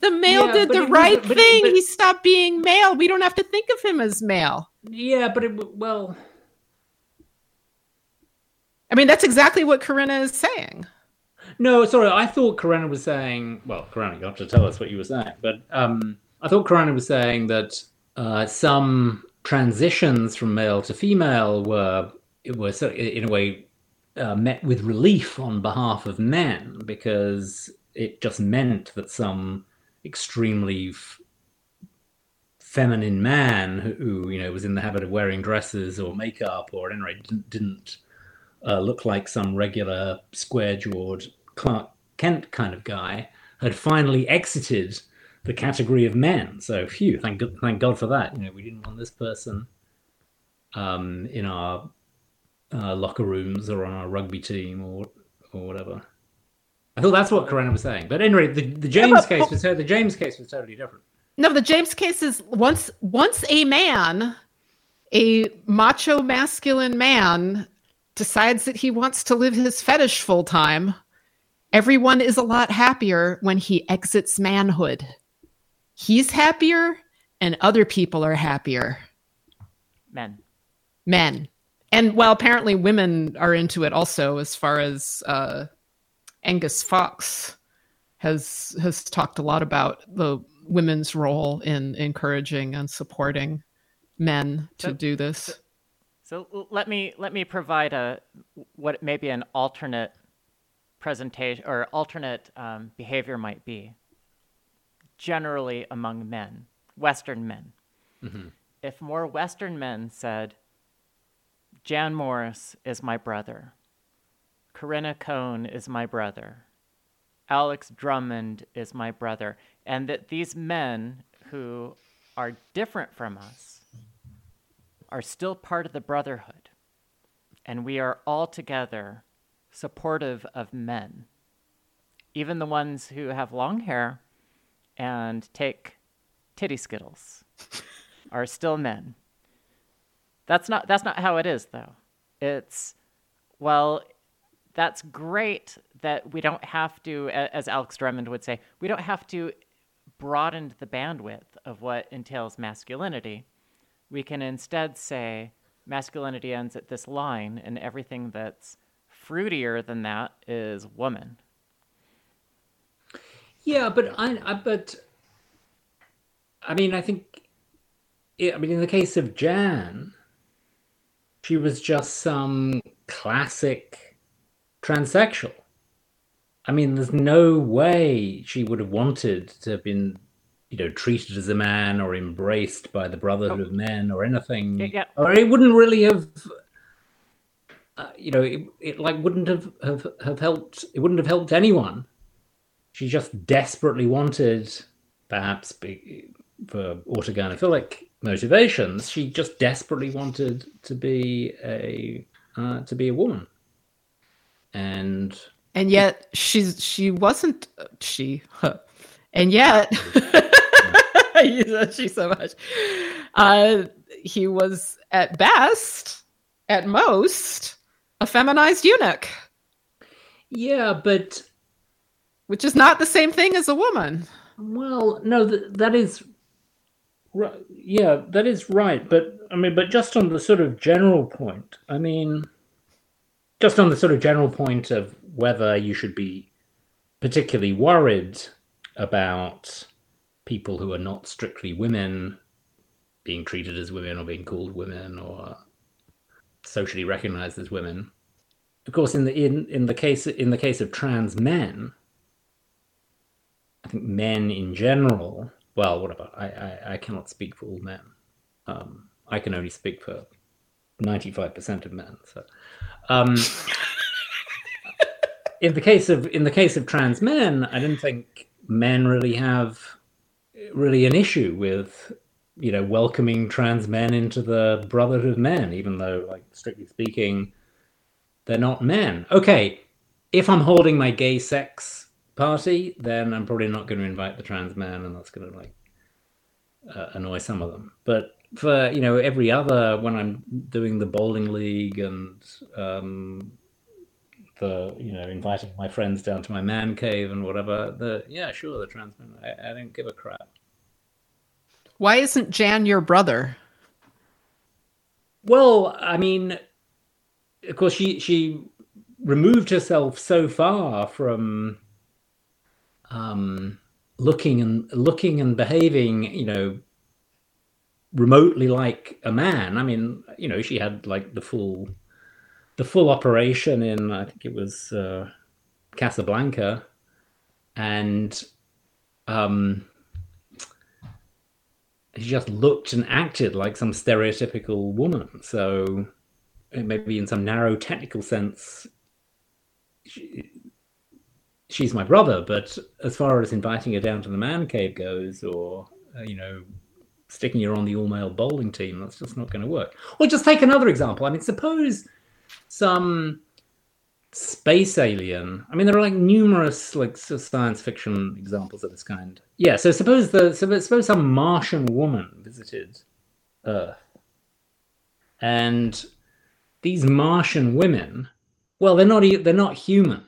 The male yeah, did the right but, thing. But, he stopped being male. We don't have to think of him as male. Yeah, but it, well, I mean, that's exactly what Corinna is saying. No, sorry, I thought Corinna was saying. Well, Corinna, you have to tell us what you were saying. But um, I thought Corinna was saying that uh, some transitions from male to female were were in a way uh, met with relief on behalf of men because it just meant that some extremely f- feminine man who, you know was in the habit of wearing dresses or makeup or at any rate didn't, didn't uh, look like some regular square-jawed Clark Kent kind of guy had finally exited the category of men. So, phew, thank God, thank God for that. You know, we didn't want this person um, in our uh, locker rooms or on our rugby team or or whatever. I thought that's what Corinna was saying. But anyway, the, the James yeah, but, case was the James case was totally different. No, the James case is once once a man, a macho masculine man, decides that he wants to live his fetish full time. Everyone is a lot happier when he exits manhood he's happier and other people are happier. Men. Men. And well, apparently women are into it also, as far as uh, Angus Fox has has talked a lot about the women's role in encouraging and supporting men to so, do this. So, so let me let me provide a what maybe an alternate presentation or alternate um, behavior might be generally among men, Western men. Mm-hmm. If more Western men said, Jan Morris is my brother, Corinna Cohn is my brother, Alex Drummond is my brother, and that these men who are different from us are still part of the brotherhood, and we are all together supportive of men. Even the ones who have long hair and take titty skittles <laughs> are still men. That's not that's not how it is though. It's well, that's great that we don't have to as Alex Drummond would say, we don't have to broaden the bandwidth of what entails masculinity, we can instead say masculinity ends at this line, and everything that's fruitier than that is woman. Yeah, but I, I but I mean, I think, I mean, in the case of Jan, she was just some classic transsexual. I mean, there's no way she would have wanted to have been, you know, treated as a man or embraced by the Brotherhood oh. of Men or anything. Yeah, yeah. Or it wouldn't really have, uh, you know, it, it like wouldn't have, have have helped. It wouldn't have helped anyone. She just desperately wanted, perhaps be, for autogynephilic motivations, she just desperately wanted to be a uh, to be a woman, and and yet she's she wasn't she, huh. and yet <laughs> she so much. Uh, he was at best, at most, a feminized eunuch. Yeah, but which is not the same thing as a woman. Well, no, th- that is right. Yeah, that is right. But I mean, but just on the sort of general point, I mean, just on the sort of general point of whether you should be particularly worried about people who are not strictly women being treated as women or being called women or socially recognized as women. Of course, in the in, in the case in the case of trans men, I think men in general. Well, whatever. I I, I cannot speak for all men. Um, I can only speak for ninety five percent of men. So, um, <laughs> in the case of in the case of trans men, I don't think men really have really an issue with you know welcoming trans men into the brotherhood of men, even though, like strictly speaking, they're not men. Okay, if I'm holding my gay sex party, then I'm probably not going to invite the trans man, and that's going to like uh, annoy some of them. But for you know every other when I'm doing the bowling league and um, the you know inviting my friends down to my man cave and whatever, the yeah sure the trans man, I, I don't give a crap. Why isn't Jan your brother? Well, I mean, of course she she removed herself so far from um, looking and looking and behaving, you know, remotely like a man. I mean, you know, she had like the full the full operation in I think it was uh, Casablanca, and um, she just looked and acted like some stereotypical woman. So maybe in some narrow technical sense, she, she's my brother, but as far as inviting her down to the man cave goes, or uh, you know, sticking her on the all male bowling team, that's just not going to work. Or just take another example. I mean, suppose some space alien. I mean, there are like numerous like science fiction examples of this kind. Yeah. So suppose the so suppose some Martian woman visited Earth, and these Martian women, well, they're not they're not human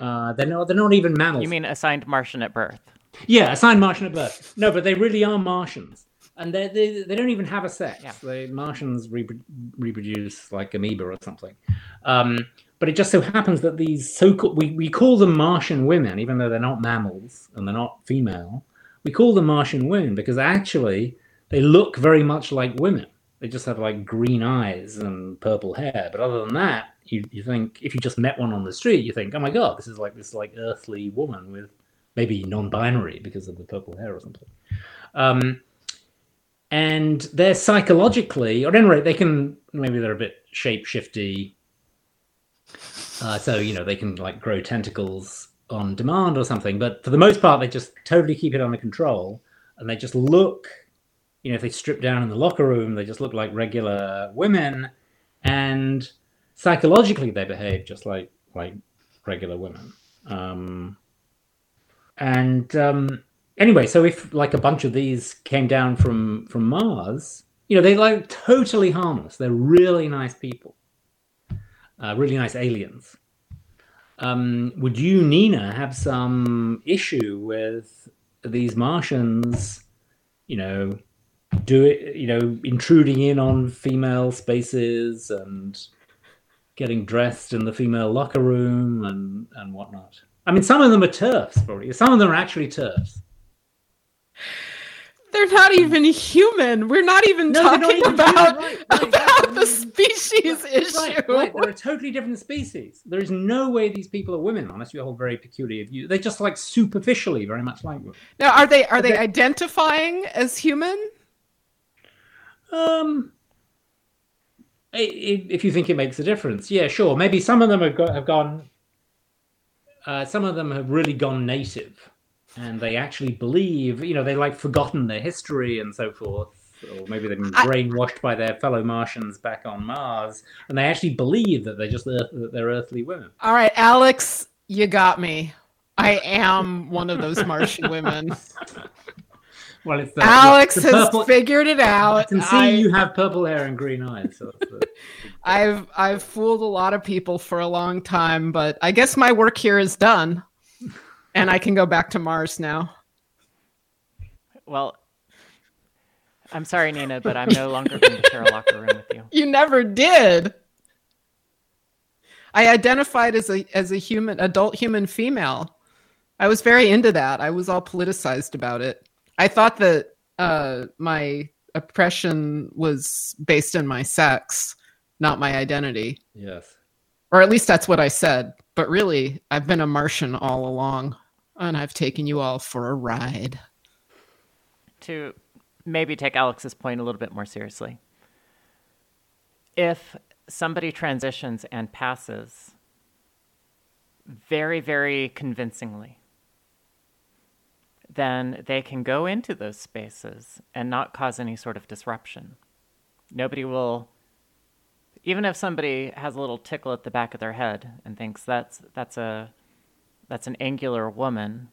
uh, they're not. They're not even mammals. You mean assigned Martian at birth? Yeah, assigned Martian at birth. No, but they really are Martians, and they they they don't even have a sex. Yeah. The Martians repro- reproduce like amoeba or something. Um, but it just so happens that these so-called we, we call them Martian women, even though they're not mammals and they're not female. We call them Martian women because actually they look very much like women. They just have like green eyes and purple hair. But other than that, you, you think if you just met one on the street, you think, oh my god, this is like this like earthly woman with maybe non-binary because of the purple hair or something. Um, and they're psychologically, or at any rate, they can maybe they're a bit shape shifty. Uh, so you know they can like grow tentacles on demand or something, but for the most part, they just totally keep it under control, and they just look. You know, if they strip down in the locker room, they just look like regular women, and psychologically they behave just like like regular women. Um, and um, anyway, so if like a bunch of these came down from from Mars, you know, they're like totally harmless. They're really nice people, uh, really nice aliens. Um, would you, Nina, have some issue with these Martians, you know, do it, you know, intruding in on female spaces and getting dressed in the female locker room and and whatnot. I mean, some of them are turfs, probably. Some of them are actually turfs. They're not even human. We're not even No, they're not talking even about, right, right, about exactly. the species issue. Right, right. They're a totally different species. There is no way these people are women unless you hold very peculiar views. They just like superficially very much like women. Now, are they are they Okay. identifying as human? Um, if you think it makes a difference, yeah, sure. Maybe some of them have, go, have gone. Uh, some of them have really gone native, and they actually believe. You know, they like forgotten their history and so forth, or maybe they've been I- brainwashed by their fellow Martians back on Mars, and they actually believe that they're just earth, that they're earthly women. All right, Alex, you got me. I am one of those Martian women. <laughs> Well, it's uh, the, Alex the has purple- figured it out. I can see I, you have purple hair and green eyes. So the, <laughs> I've I've fooled a lot of people for a long time, but I guess my work here is done, and I can go back to Mars now. Well, I'm sorry, Nina, but I'm no longer going to share a locker room with you. You never did. I identified as a as a human adult human female. I was very into that. I was all politicized about it. I thought that uh, my oppression was based in my sex, not my identity. yes. Or at least that's what I said. But really, I've been a Martian all along, and I've taken you all for a ride. to maybe take Alex's point a little bit more seriously. If somebody transitions and passes very, very convincingly, then they can go into those spaces and not cause any sort of disruption. Nobody will, even if somebody has a little tickle at the back of their head and thinks that's that's a that's an angular woman,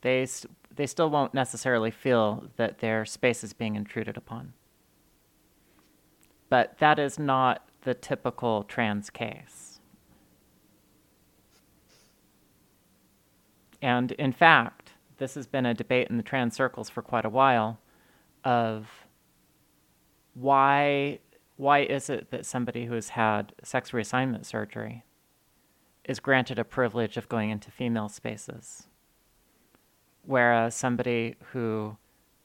they they still won't necessarily feel that their space is being intruded upon. But that is not the typical trans case. And in fact, this has been a debate in the trans circles for quite a while of why why is it that somebody who has had sex reassignment surgery is granted a privilege of going into female spaces? whereas somebody who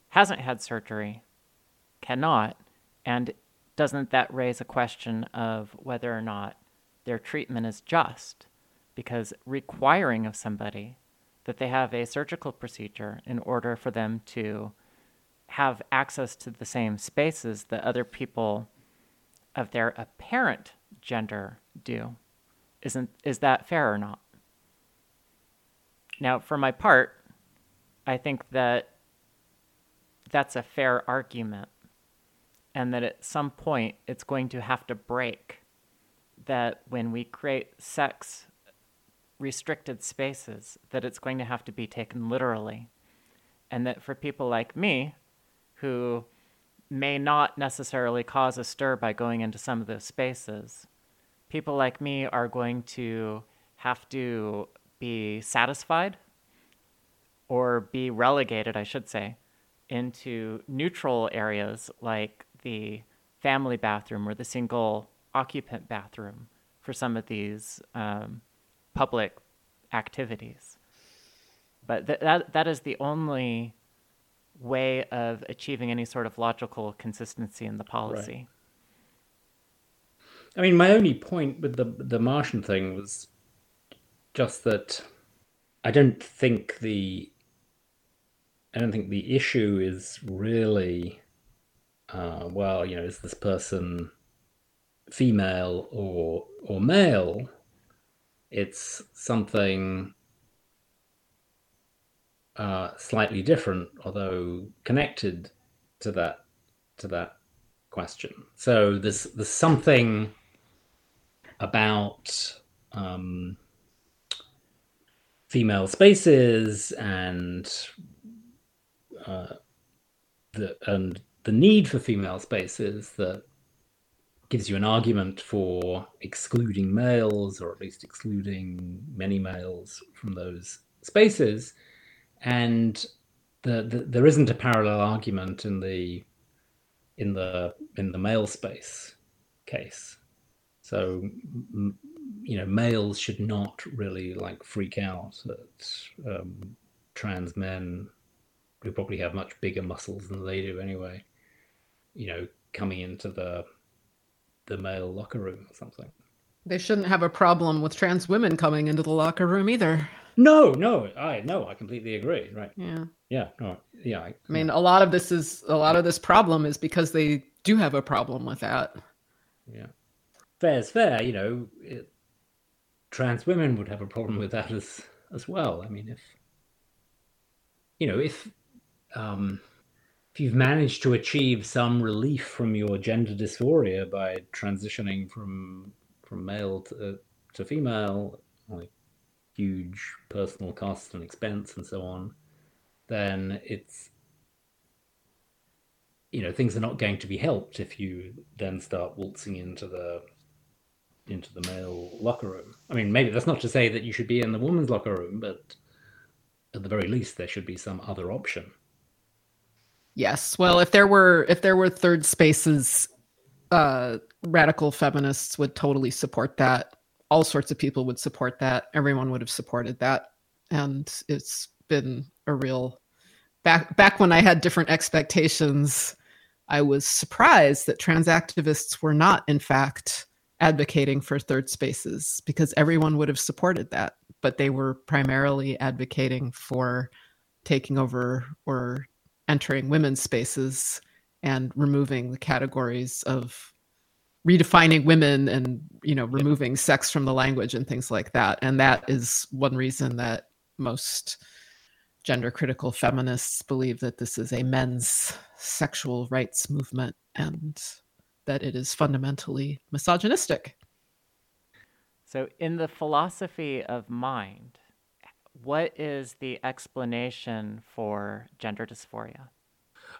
hasn't had surgery cannot and doesn't that raise a question of whether or not their treatment is just because requiring of somebody that they have a surgical procedure in order for them to have access to the same spaces that other people of their apparent gender do isn't is that fair or not now for my part I think that that's a fair argument, and that at some point it's going to have to break. That when we create sex restricted spaces, that it's going to have to be taken literally, and that for people like me, who may not necessarily cause a stir by going into some of those spaces, people like me are going to have to be satisfied or be relegated, I should say, into neutral areas like the family bathroom or the single occupant bathroom for some of these um, public activities. But th- that, that is the only way of achieving any sort of logical consistency in the policy. I mean, my only point with the the Martian thing was just that I don't think the I don't think the issue is really uh, well, you know, is this person female or or male? It's something uh, slightly different, although connected to that to that question. So there's there's something about um, female spaces and uh, the and the need for female spaces that gives you an argument for excluding males or at least excluding many males from those spaces and the, the, there isn't a parallel argument in the in the in the male space case. So you know, males should not really like freak out at um, trans men who probably have much bigger muscles than they do anyway. You know, coming into the the male locker room or something. They shouldn't have a problem with trans women coming into the locker room either. No, no, I no, I completely agree. Right. Yeah. Yeah. No. Yeah. I, I mean, a lot of this is a lot of this problem is because they do have a problem with that. Yeah. Fair's fair. You know, it, trans women would have a problem with that as as well. I mean, if you know, if um, if you've managed to achieve some relief from your gender dysphoria by transitioning from from male to, to female, like huge personal cost and expense and so on, then it's you know things are not going to be helped if you then start waltzing into the into the male locker room. I mean, maybe that's not to say that you should be in the woman's locker room, but at the very least, there should be some other option. Yes. Well, if there were if there were third spaces, uh, radical feminists would totally support that. All sorts of people would support that. Everyone would have supported that, and it's been a real back back when I had different expectations. I was surprised that trans activists were not, in fact, advocating for third spaces because everyone would have supported that, but they were primarily advocating for taking over or entering women's spaces and removing the categories of redefining women and you know removing sex from the language and things like that. And that is one reason that most gender critical feminists believe that this is a men's sexual rights movement and that it is fundamentally misogynistic. So in the philosophy of mind what is the explanation for gender dysphoria?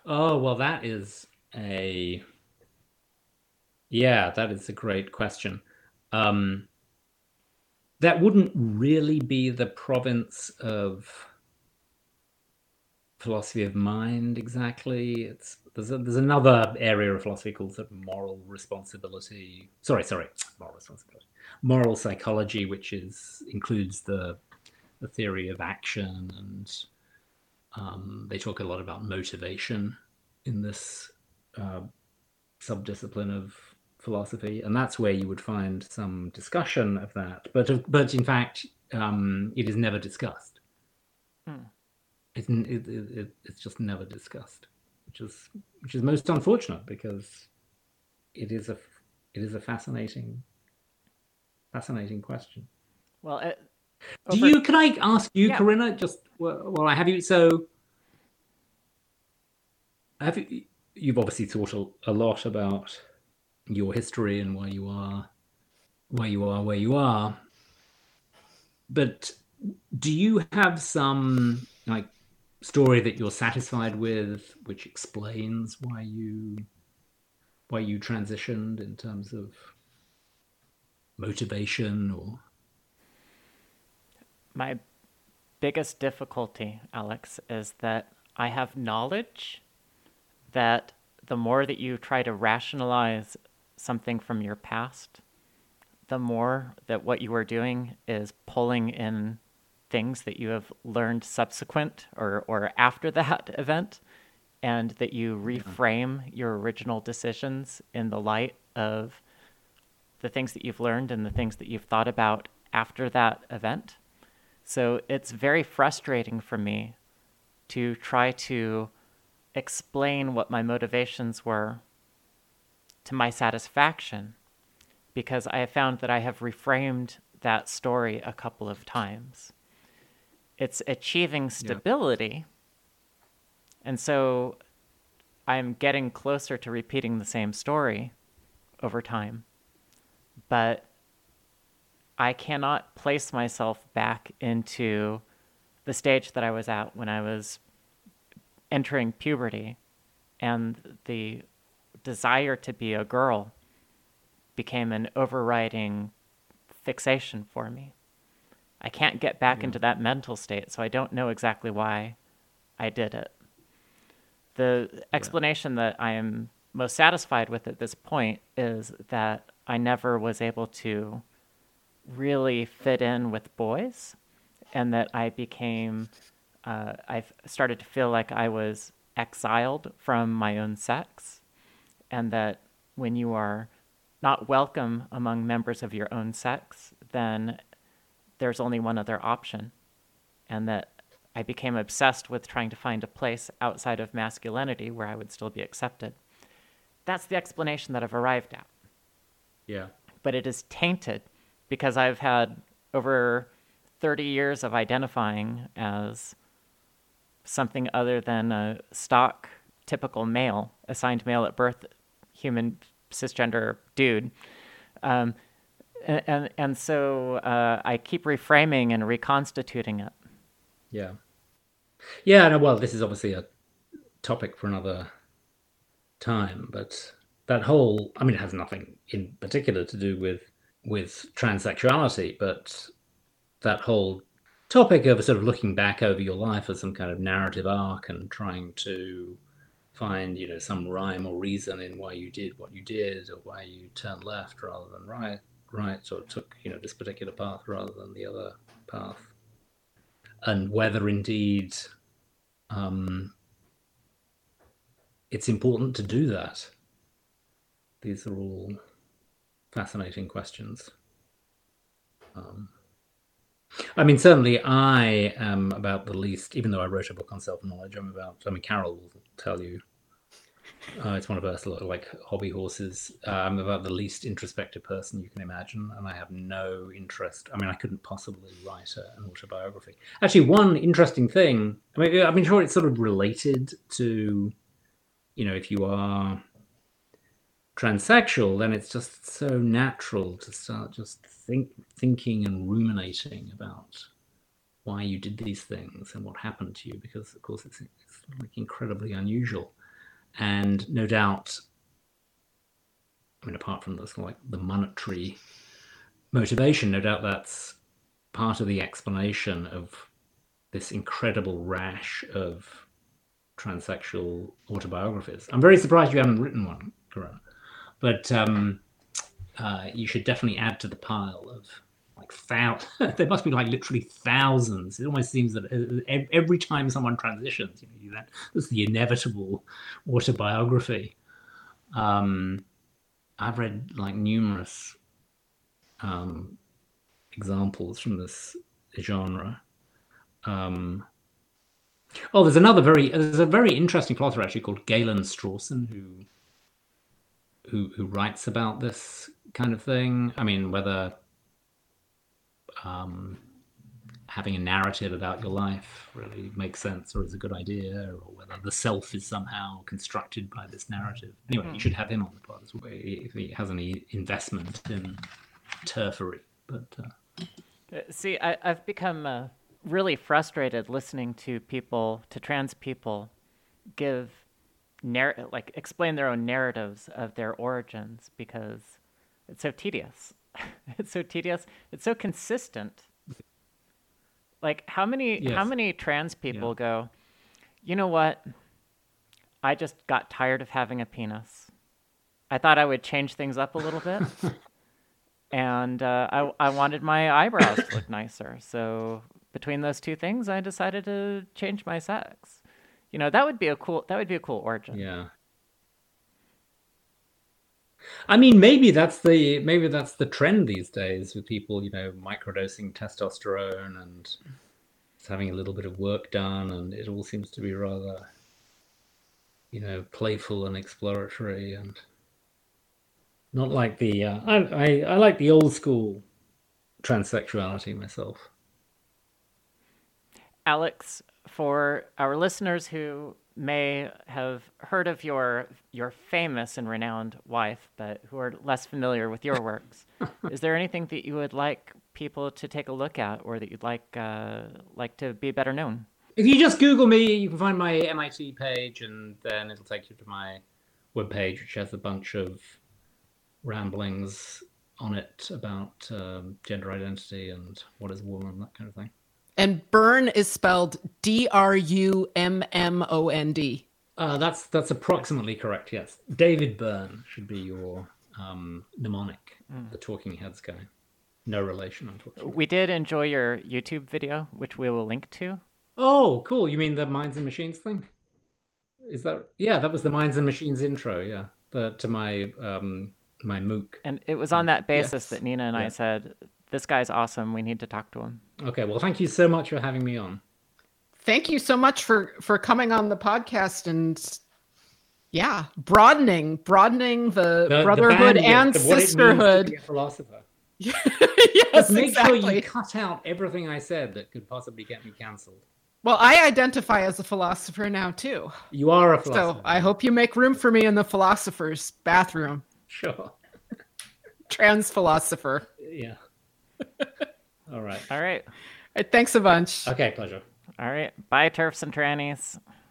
Oh, well, that is a. Yeah, that is a great question. Um, that wouldn't really be the province of philosophy of mind exactly. It's there's a, there's another area of philosophy called sort of moral responsibility. Sorry, sorry, moral responsibility, moral psychology, which is includes the the theory of action, and um, they talk a lot about motivation in this uh, subdiscipline of philosophy, and that's where you would find some discussion of that. But but in fact, um, it is never discussed. Hmm. It, it, it, it's just never discussed, which is which is most unfortunate because it is a it is a fascinating fascinating question. Well, do you? Can I ask you, yeah. Corinna? Just well, I have you. So, have you? You've obviously thought a, a lot about your history and why you are, why you are where you are. But do you have some like story that you're satisfied with, which explains why you why you transitioned in terms of motivation or my biggest difficulty, Alex, is that I have knowledge that the more that you try to rationalize something from your past, the more that what you are doing is pulling in things that you have learned subsequent or, or after <laughs> that event, and that you reframe your original decisions in the light of the things that you've learned and the things that you've thought about after that event. So it's very frustrating for me to try to explain what my motivations were to my satisfaction because I have found that I have reframed that story a couple of times. It's achieving stability. And so I'm getting closer to repeating the same story over time. But I cannot place myself back into the stage that I was at when I was entering puberty and the desire to be a girl became an overriding fixation for me. I can't get back into that mental state, so I don't know exactly why I did it. The explanation that I am most satisfied with at this point is that I never was able to really fit in with boys, and that I became, uh, I started to feel like I was exiled from my own sex, and that when you are not welcome among members of your own sex, then there's only one other option. And that I became obsessed with trying to find a place outside of masculinity where I would still be accepted. That's the explanation that I've arrived at. Yeah. But it is tainted because I've had over 30 years of identifying as something other than a stock typical male, assigned male at birth, human cisgender dude. Um, and, and, so uh, I keep reframing and reconstituting it. Yeah. Yeah, no, well, this is obviously a topic for another time, but that whole I mean it has nothing in particular to do with with transsexuality, but that whole topic of sort of looking back over your life as some kind of narrative arc and trying to find, you know, some rhyme or reason in why you did what you did or why you turned left rather than right right or took, you know, this particular path rather than the other path. And whether indeed um, it's important to do that. These are all fascinating questions. Um, I mean, certainly I am about the least, even though I wrote a book on self knowledge, I'm about, I mean, Carole will tell you. Uh, it's one of her sort of like hobby horses. Uh, I'm about the least introspective person you can imagine, and I have no interest. I mean, I couldn't possibly write a, an autobiography. Actually, one interesting thing. I mean, I'm sure, it's sort of related to, you know, if you are transsexual, then it's just so natural to start just think, thinking and ruminating about why you did these things and what happened to you, because of course it's, it's like incredibly unusual, and no doubt. I mean, apart from this, like the monetary motivation, no doubt that's part of the explanation of this incredible rash of transsexual autobiographies. I'm very surprised you haven't written one, Corinna. But um, uh, you should definitely add to the pile of like thousands. <laughs> there must be like literally thousands. It almost seems that uh, every time someone transitions, you know, that that's the inevitable autobiography. Um, I've read like numerous um, examples from this genre. Um, oh, there's another very there's a very interesting philosopher actually called Galen Strawson who who who writes about this kind of thing. I mean, whether um, having a narrative about your life really makes sense or is a good idea, or whether the self is somehow constructed by this narrative. Anyway, mm. you should have him on the pod as well if he has any investment in turfery. But uh... uh see, I, have become uh, really frustrated listening to people, to trans people, give narr- like explain their own narratives of their origins because it's so tedious. <laughs> it's so tedious. It's so consistent. Like how many yes. how many trans people yeah. go, you know what? I just got tired of having a penis. I thought I would change things up a little bit. <laughs> and uh, I, I wanted my eyebrows to look nicer. So between those two things, I decided to change my sex. You know, that would be a cool that would be a cool origin. Yeah. I mean, maybe that's the maybe that's the trend these days with people, you know, microdosing testosterone and having a little bit of work done, and it all seems to be rather, you know, playful and exploratory, and not like the uh, I, I I like the old school transsexuality myself. Alex, for our listeners who may have heard of your your famous and renowned wife, but who are less familiar with your works, <laughs> is there anything that you would like people to take a look at, or that you'd like uh, like to be better known? If you just Google me, you can find my MIT page, and then it'll take you to my webpage, which has a bunch of ramblings on it about um, gender identity and what is a woman, that kind of thing. And Byrne is spelled D R U M M O N D. Uh, that's that's approximately correct. Yes, David Byrne should be your um, mnemonic, the Talking Heads guy. No relation, unfortunately. We did enjoy your YouTube video, which we will link to. Oh, cool! You mean the Minds and Machines thing? Is that? Yeah, that was the Minds and Machines intro. Yeah, the, to my um, my MOOC. And it was on that basis Yes. that Nina and I said, "This guy's awesome. We need to talk to him." Okay, well, thank you so much for having me on. Thank you so much for for coming on the podcast and yeah, broadening broadening the, The- the brotherhood bandwidth and of what it means to sisterhood. be a <laughs> philosopher. <laughs> yes, Make sure exactly. you cut out everything I said that could possibly get me cancelled. Well, I identify as a philosopher now too. You are a philosopher. So I hope you make room for me in the philosopher's bathroom. Sure. Trans philosopher. Yeah. All right. All right. Thanks a bunch. Okay, pleasure. All right. Bye, turfs and trannies.